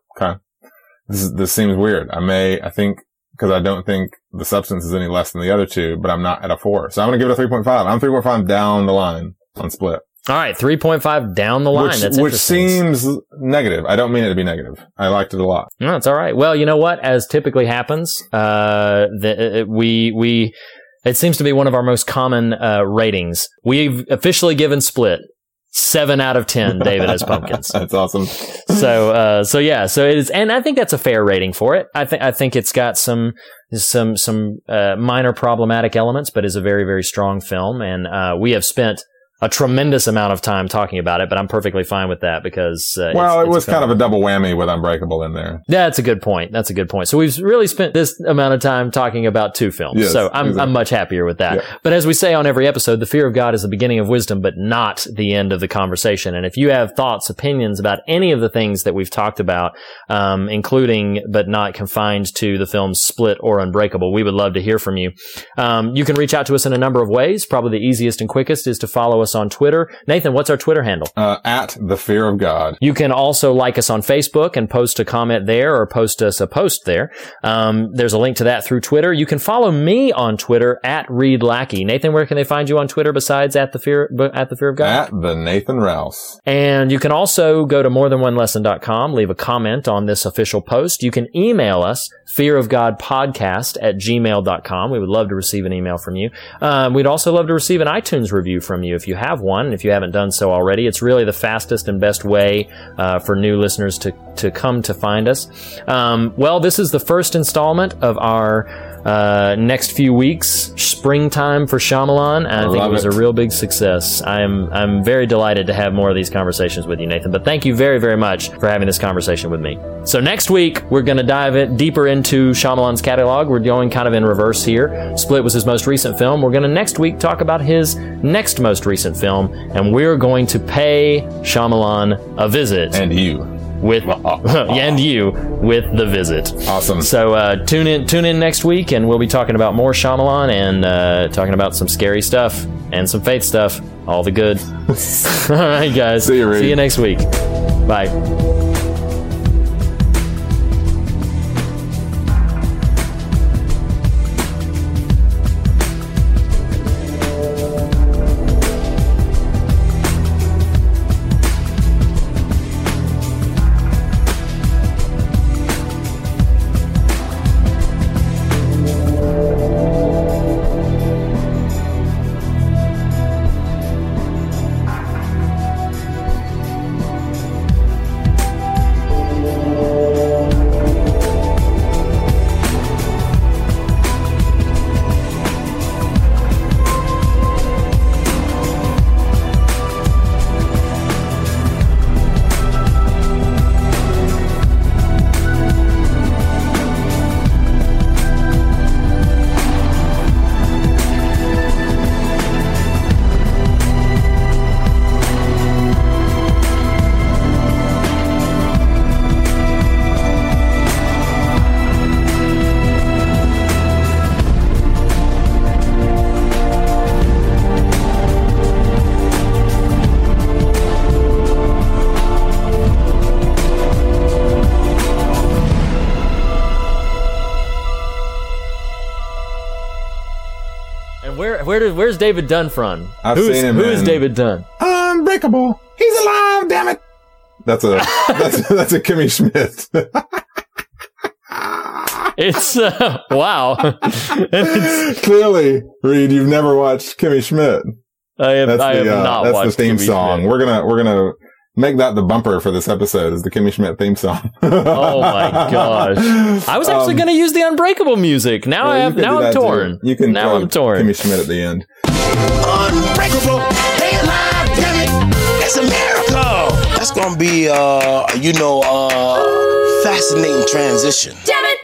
Speaker 7: This is, this seems weird. I may, I think, because I don't think the substance is any less than the other two, but I'm not at a four. So I'm going to give it a 3.5. I'm 3.5 down the line on split.
Speaker 6: All right, three point five down the line.
Speaker 7: which,
Speaker 6: that's
Speaker 7: which seems negative. I don't mean it to be negative. I liked it a lot.
Speaker 6: No, it's all right. Well, you know what? As typically happens, uh, the, uh, we we it seems to be one of our most common uh, ratings. We've officially given Split seven out of ten. David S. Pumpkins.
Speaker 7: That's awesome.
Speaker 6: So uh, so yeah, so it is, and I think that's a fair rating for it. I think I think it's got some some some uh, minor problematic elements, but is a very very strong film, and uh, we have spent. A tremendous amount of time talking about it, but I'm perfectly fine with that because uh,
Speaker 7: Well,
Speaker 6: it's-
Speaker 7: it
Speaker 6: it's
Speaker 7: was kind of a double whammy with Unbreakable in there.
Speaker 6: Yeah, That's a good point. That's a good point. So we've really spent this amount of time talking about two films.
Speaker 7: Yes,
Speaker 6: so I'm,
Speaker 7: exactly.
Speaker 6: I'm much happier with that.
Speaker 7: Yeah.
Speaker 6: But as we say on every episode, the fear of God is the beginning of wisdom, but not the end of the conversation. And if you have thoughts, opinions about any of the things that we've talked about, um, including but not confined to the films Split or Unbreakable, we would love to hear from you. Um, you can reach out to us in a number of ways. Probably the easiest and quickest is to follow us on Twitter. Nathan, what's our Twitter handle?
Speaker 7: Uh, at the fear of God.
Speaker 6: You can also like us on Facebook and post a comment there or post us a post there. Um, there's a link to that through Twitter. You can follow me on Twitter at Reed Lackey. Nathan, where can they find you on Twitter besides at the fear, at the fear of God?
Speaker 7: At the Nathan Rouse.
Speaker 6: And you can also go to morethanonelesson.com, leave a comment on this official post. You can email us, fearofgodpodcast at gmail.com. We would love to receive an email from you. Um, we'd also love to receive an iTunes review from you if you have one. If you haven't done so already, it's really the fastest and best way uh, for new listeners to, to come to find us. Um, well, this is the first installment of our uh, next few weeks, springtime for Shyamalan. And I think it was
Speaker 7: it.
Speaker 6: a real big success. I'm I'm very delighted to have more of these conversations with you, Nathan. But thank you very very much for having this conversation with me. So next week we're going to dive it deeper into Shyamalan's catalog. We're going kind of in reverse here. Split was his most recent film. We're going to next week talk about his next most recent film, and we're going to pay Shyamalan a visit
Speaker 7: And you.
Speaker 6: With and you with the visit.
Speaker 7: Awesome.
Speaker 6: So uh, tune in tune in next week, and we'll be talking about more Shyamalan and uh, talking about some scary stuff and some faith stuff. All the good. All right, guys.
Speaker 7: See you.
Speaker 6: See you next week. Bye. Where's David Dunn from?
Speaker 7: I've
Speaker 6: Who's-
Speaker 7: seen him
Speaker 6: Who is
Speaker 7: in-
Speaker 6: David Dunn?
Speaker 7: Unbreakable. He's alive. Damn it. That's a that's that's a Kimmy Schmidt.
Speaker 6: It's uh, wow. It's-
Speaker 7: Clearly, Reed, you've never watched Kimmy Schmidt.
Speaker 6: I have,
Speaker 7: That's
Speaker 6: I have
Speaker 7: the uh,
Speaker 6: not
Speaker 7: that's
Speaker 6: watched
Speaker 7: the theme
Speaker 6: Kimmy
Speaker 7: song.
Speaker 6: Schmidt.
Speaker 7: We're gonna we're gonna make that the bumper for this episode. Is the Kimmy Schmidt theme song?
Speaker 6: Oh my gosh! I was actually
Speaker 7: Um,
Speaker 6: going to use the Unbreakable music. Now
Speaker 7: well,
Speaker 6: I have. Now I'm
Speaker 7: that, too.
Speaker 6: torn.
Speaker 7: You can
Speaker 6: Now I'm torn.
Speaker 7: Kimmy Schmidt at the end.
Speaker 2: Unbreakable. They alive, damn it. That's a miracle. That's gonna be, uh, you know, uh, fascinating transition.
Speaker 8: Down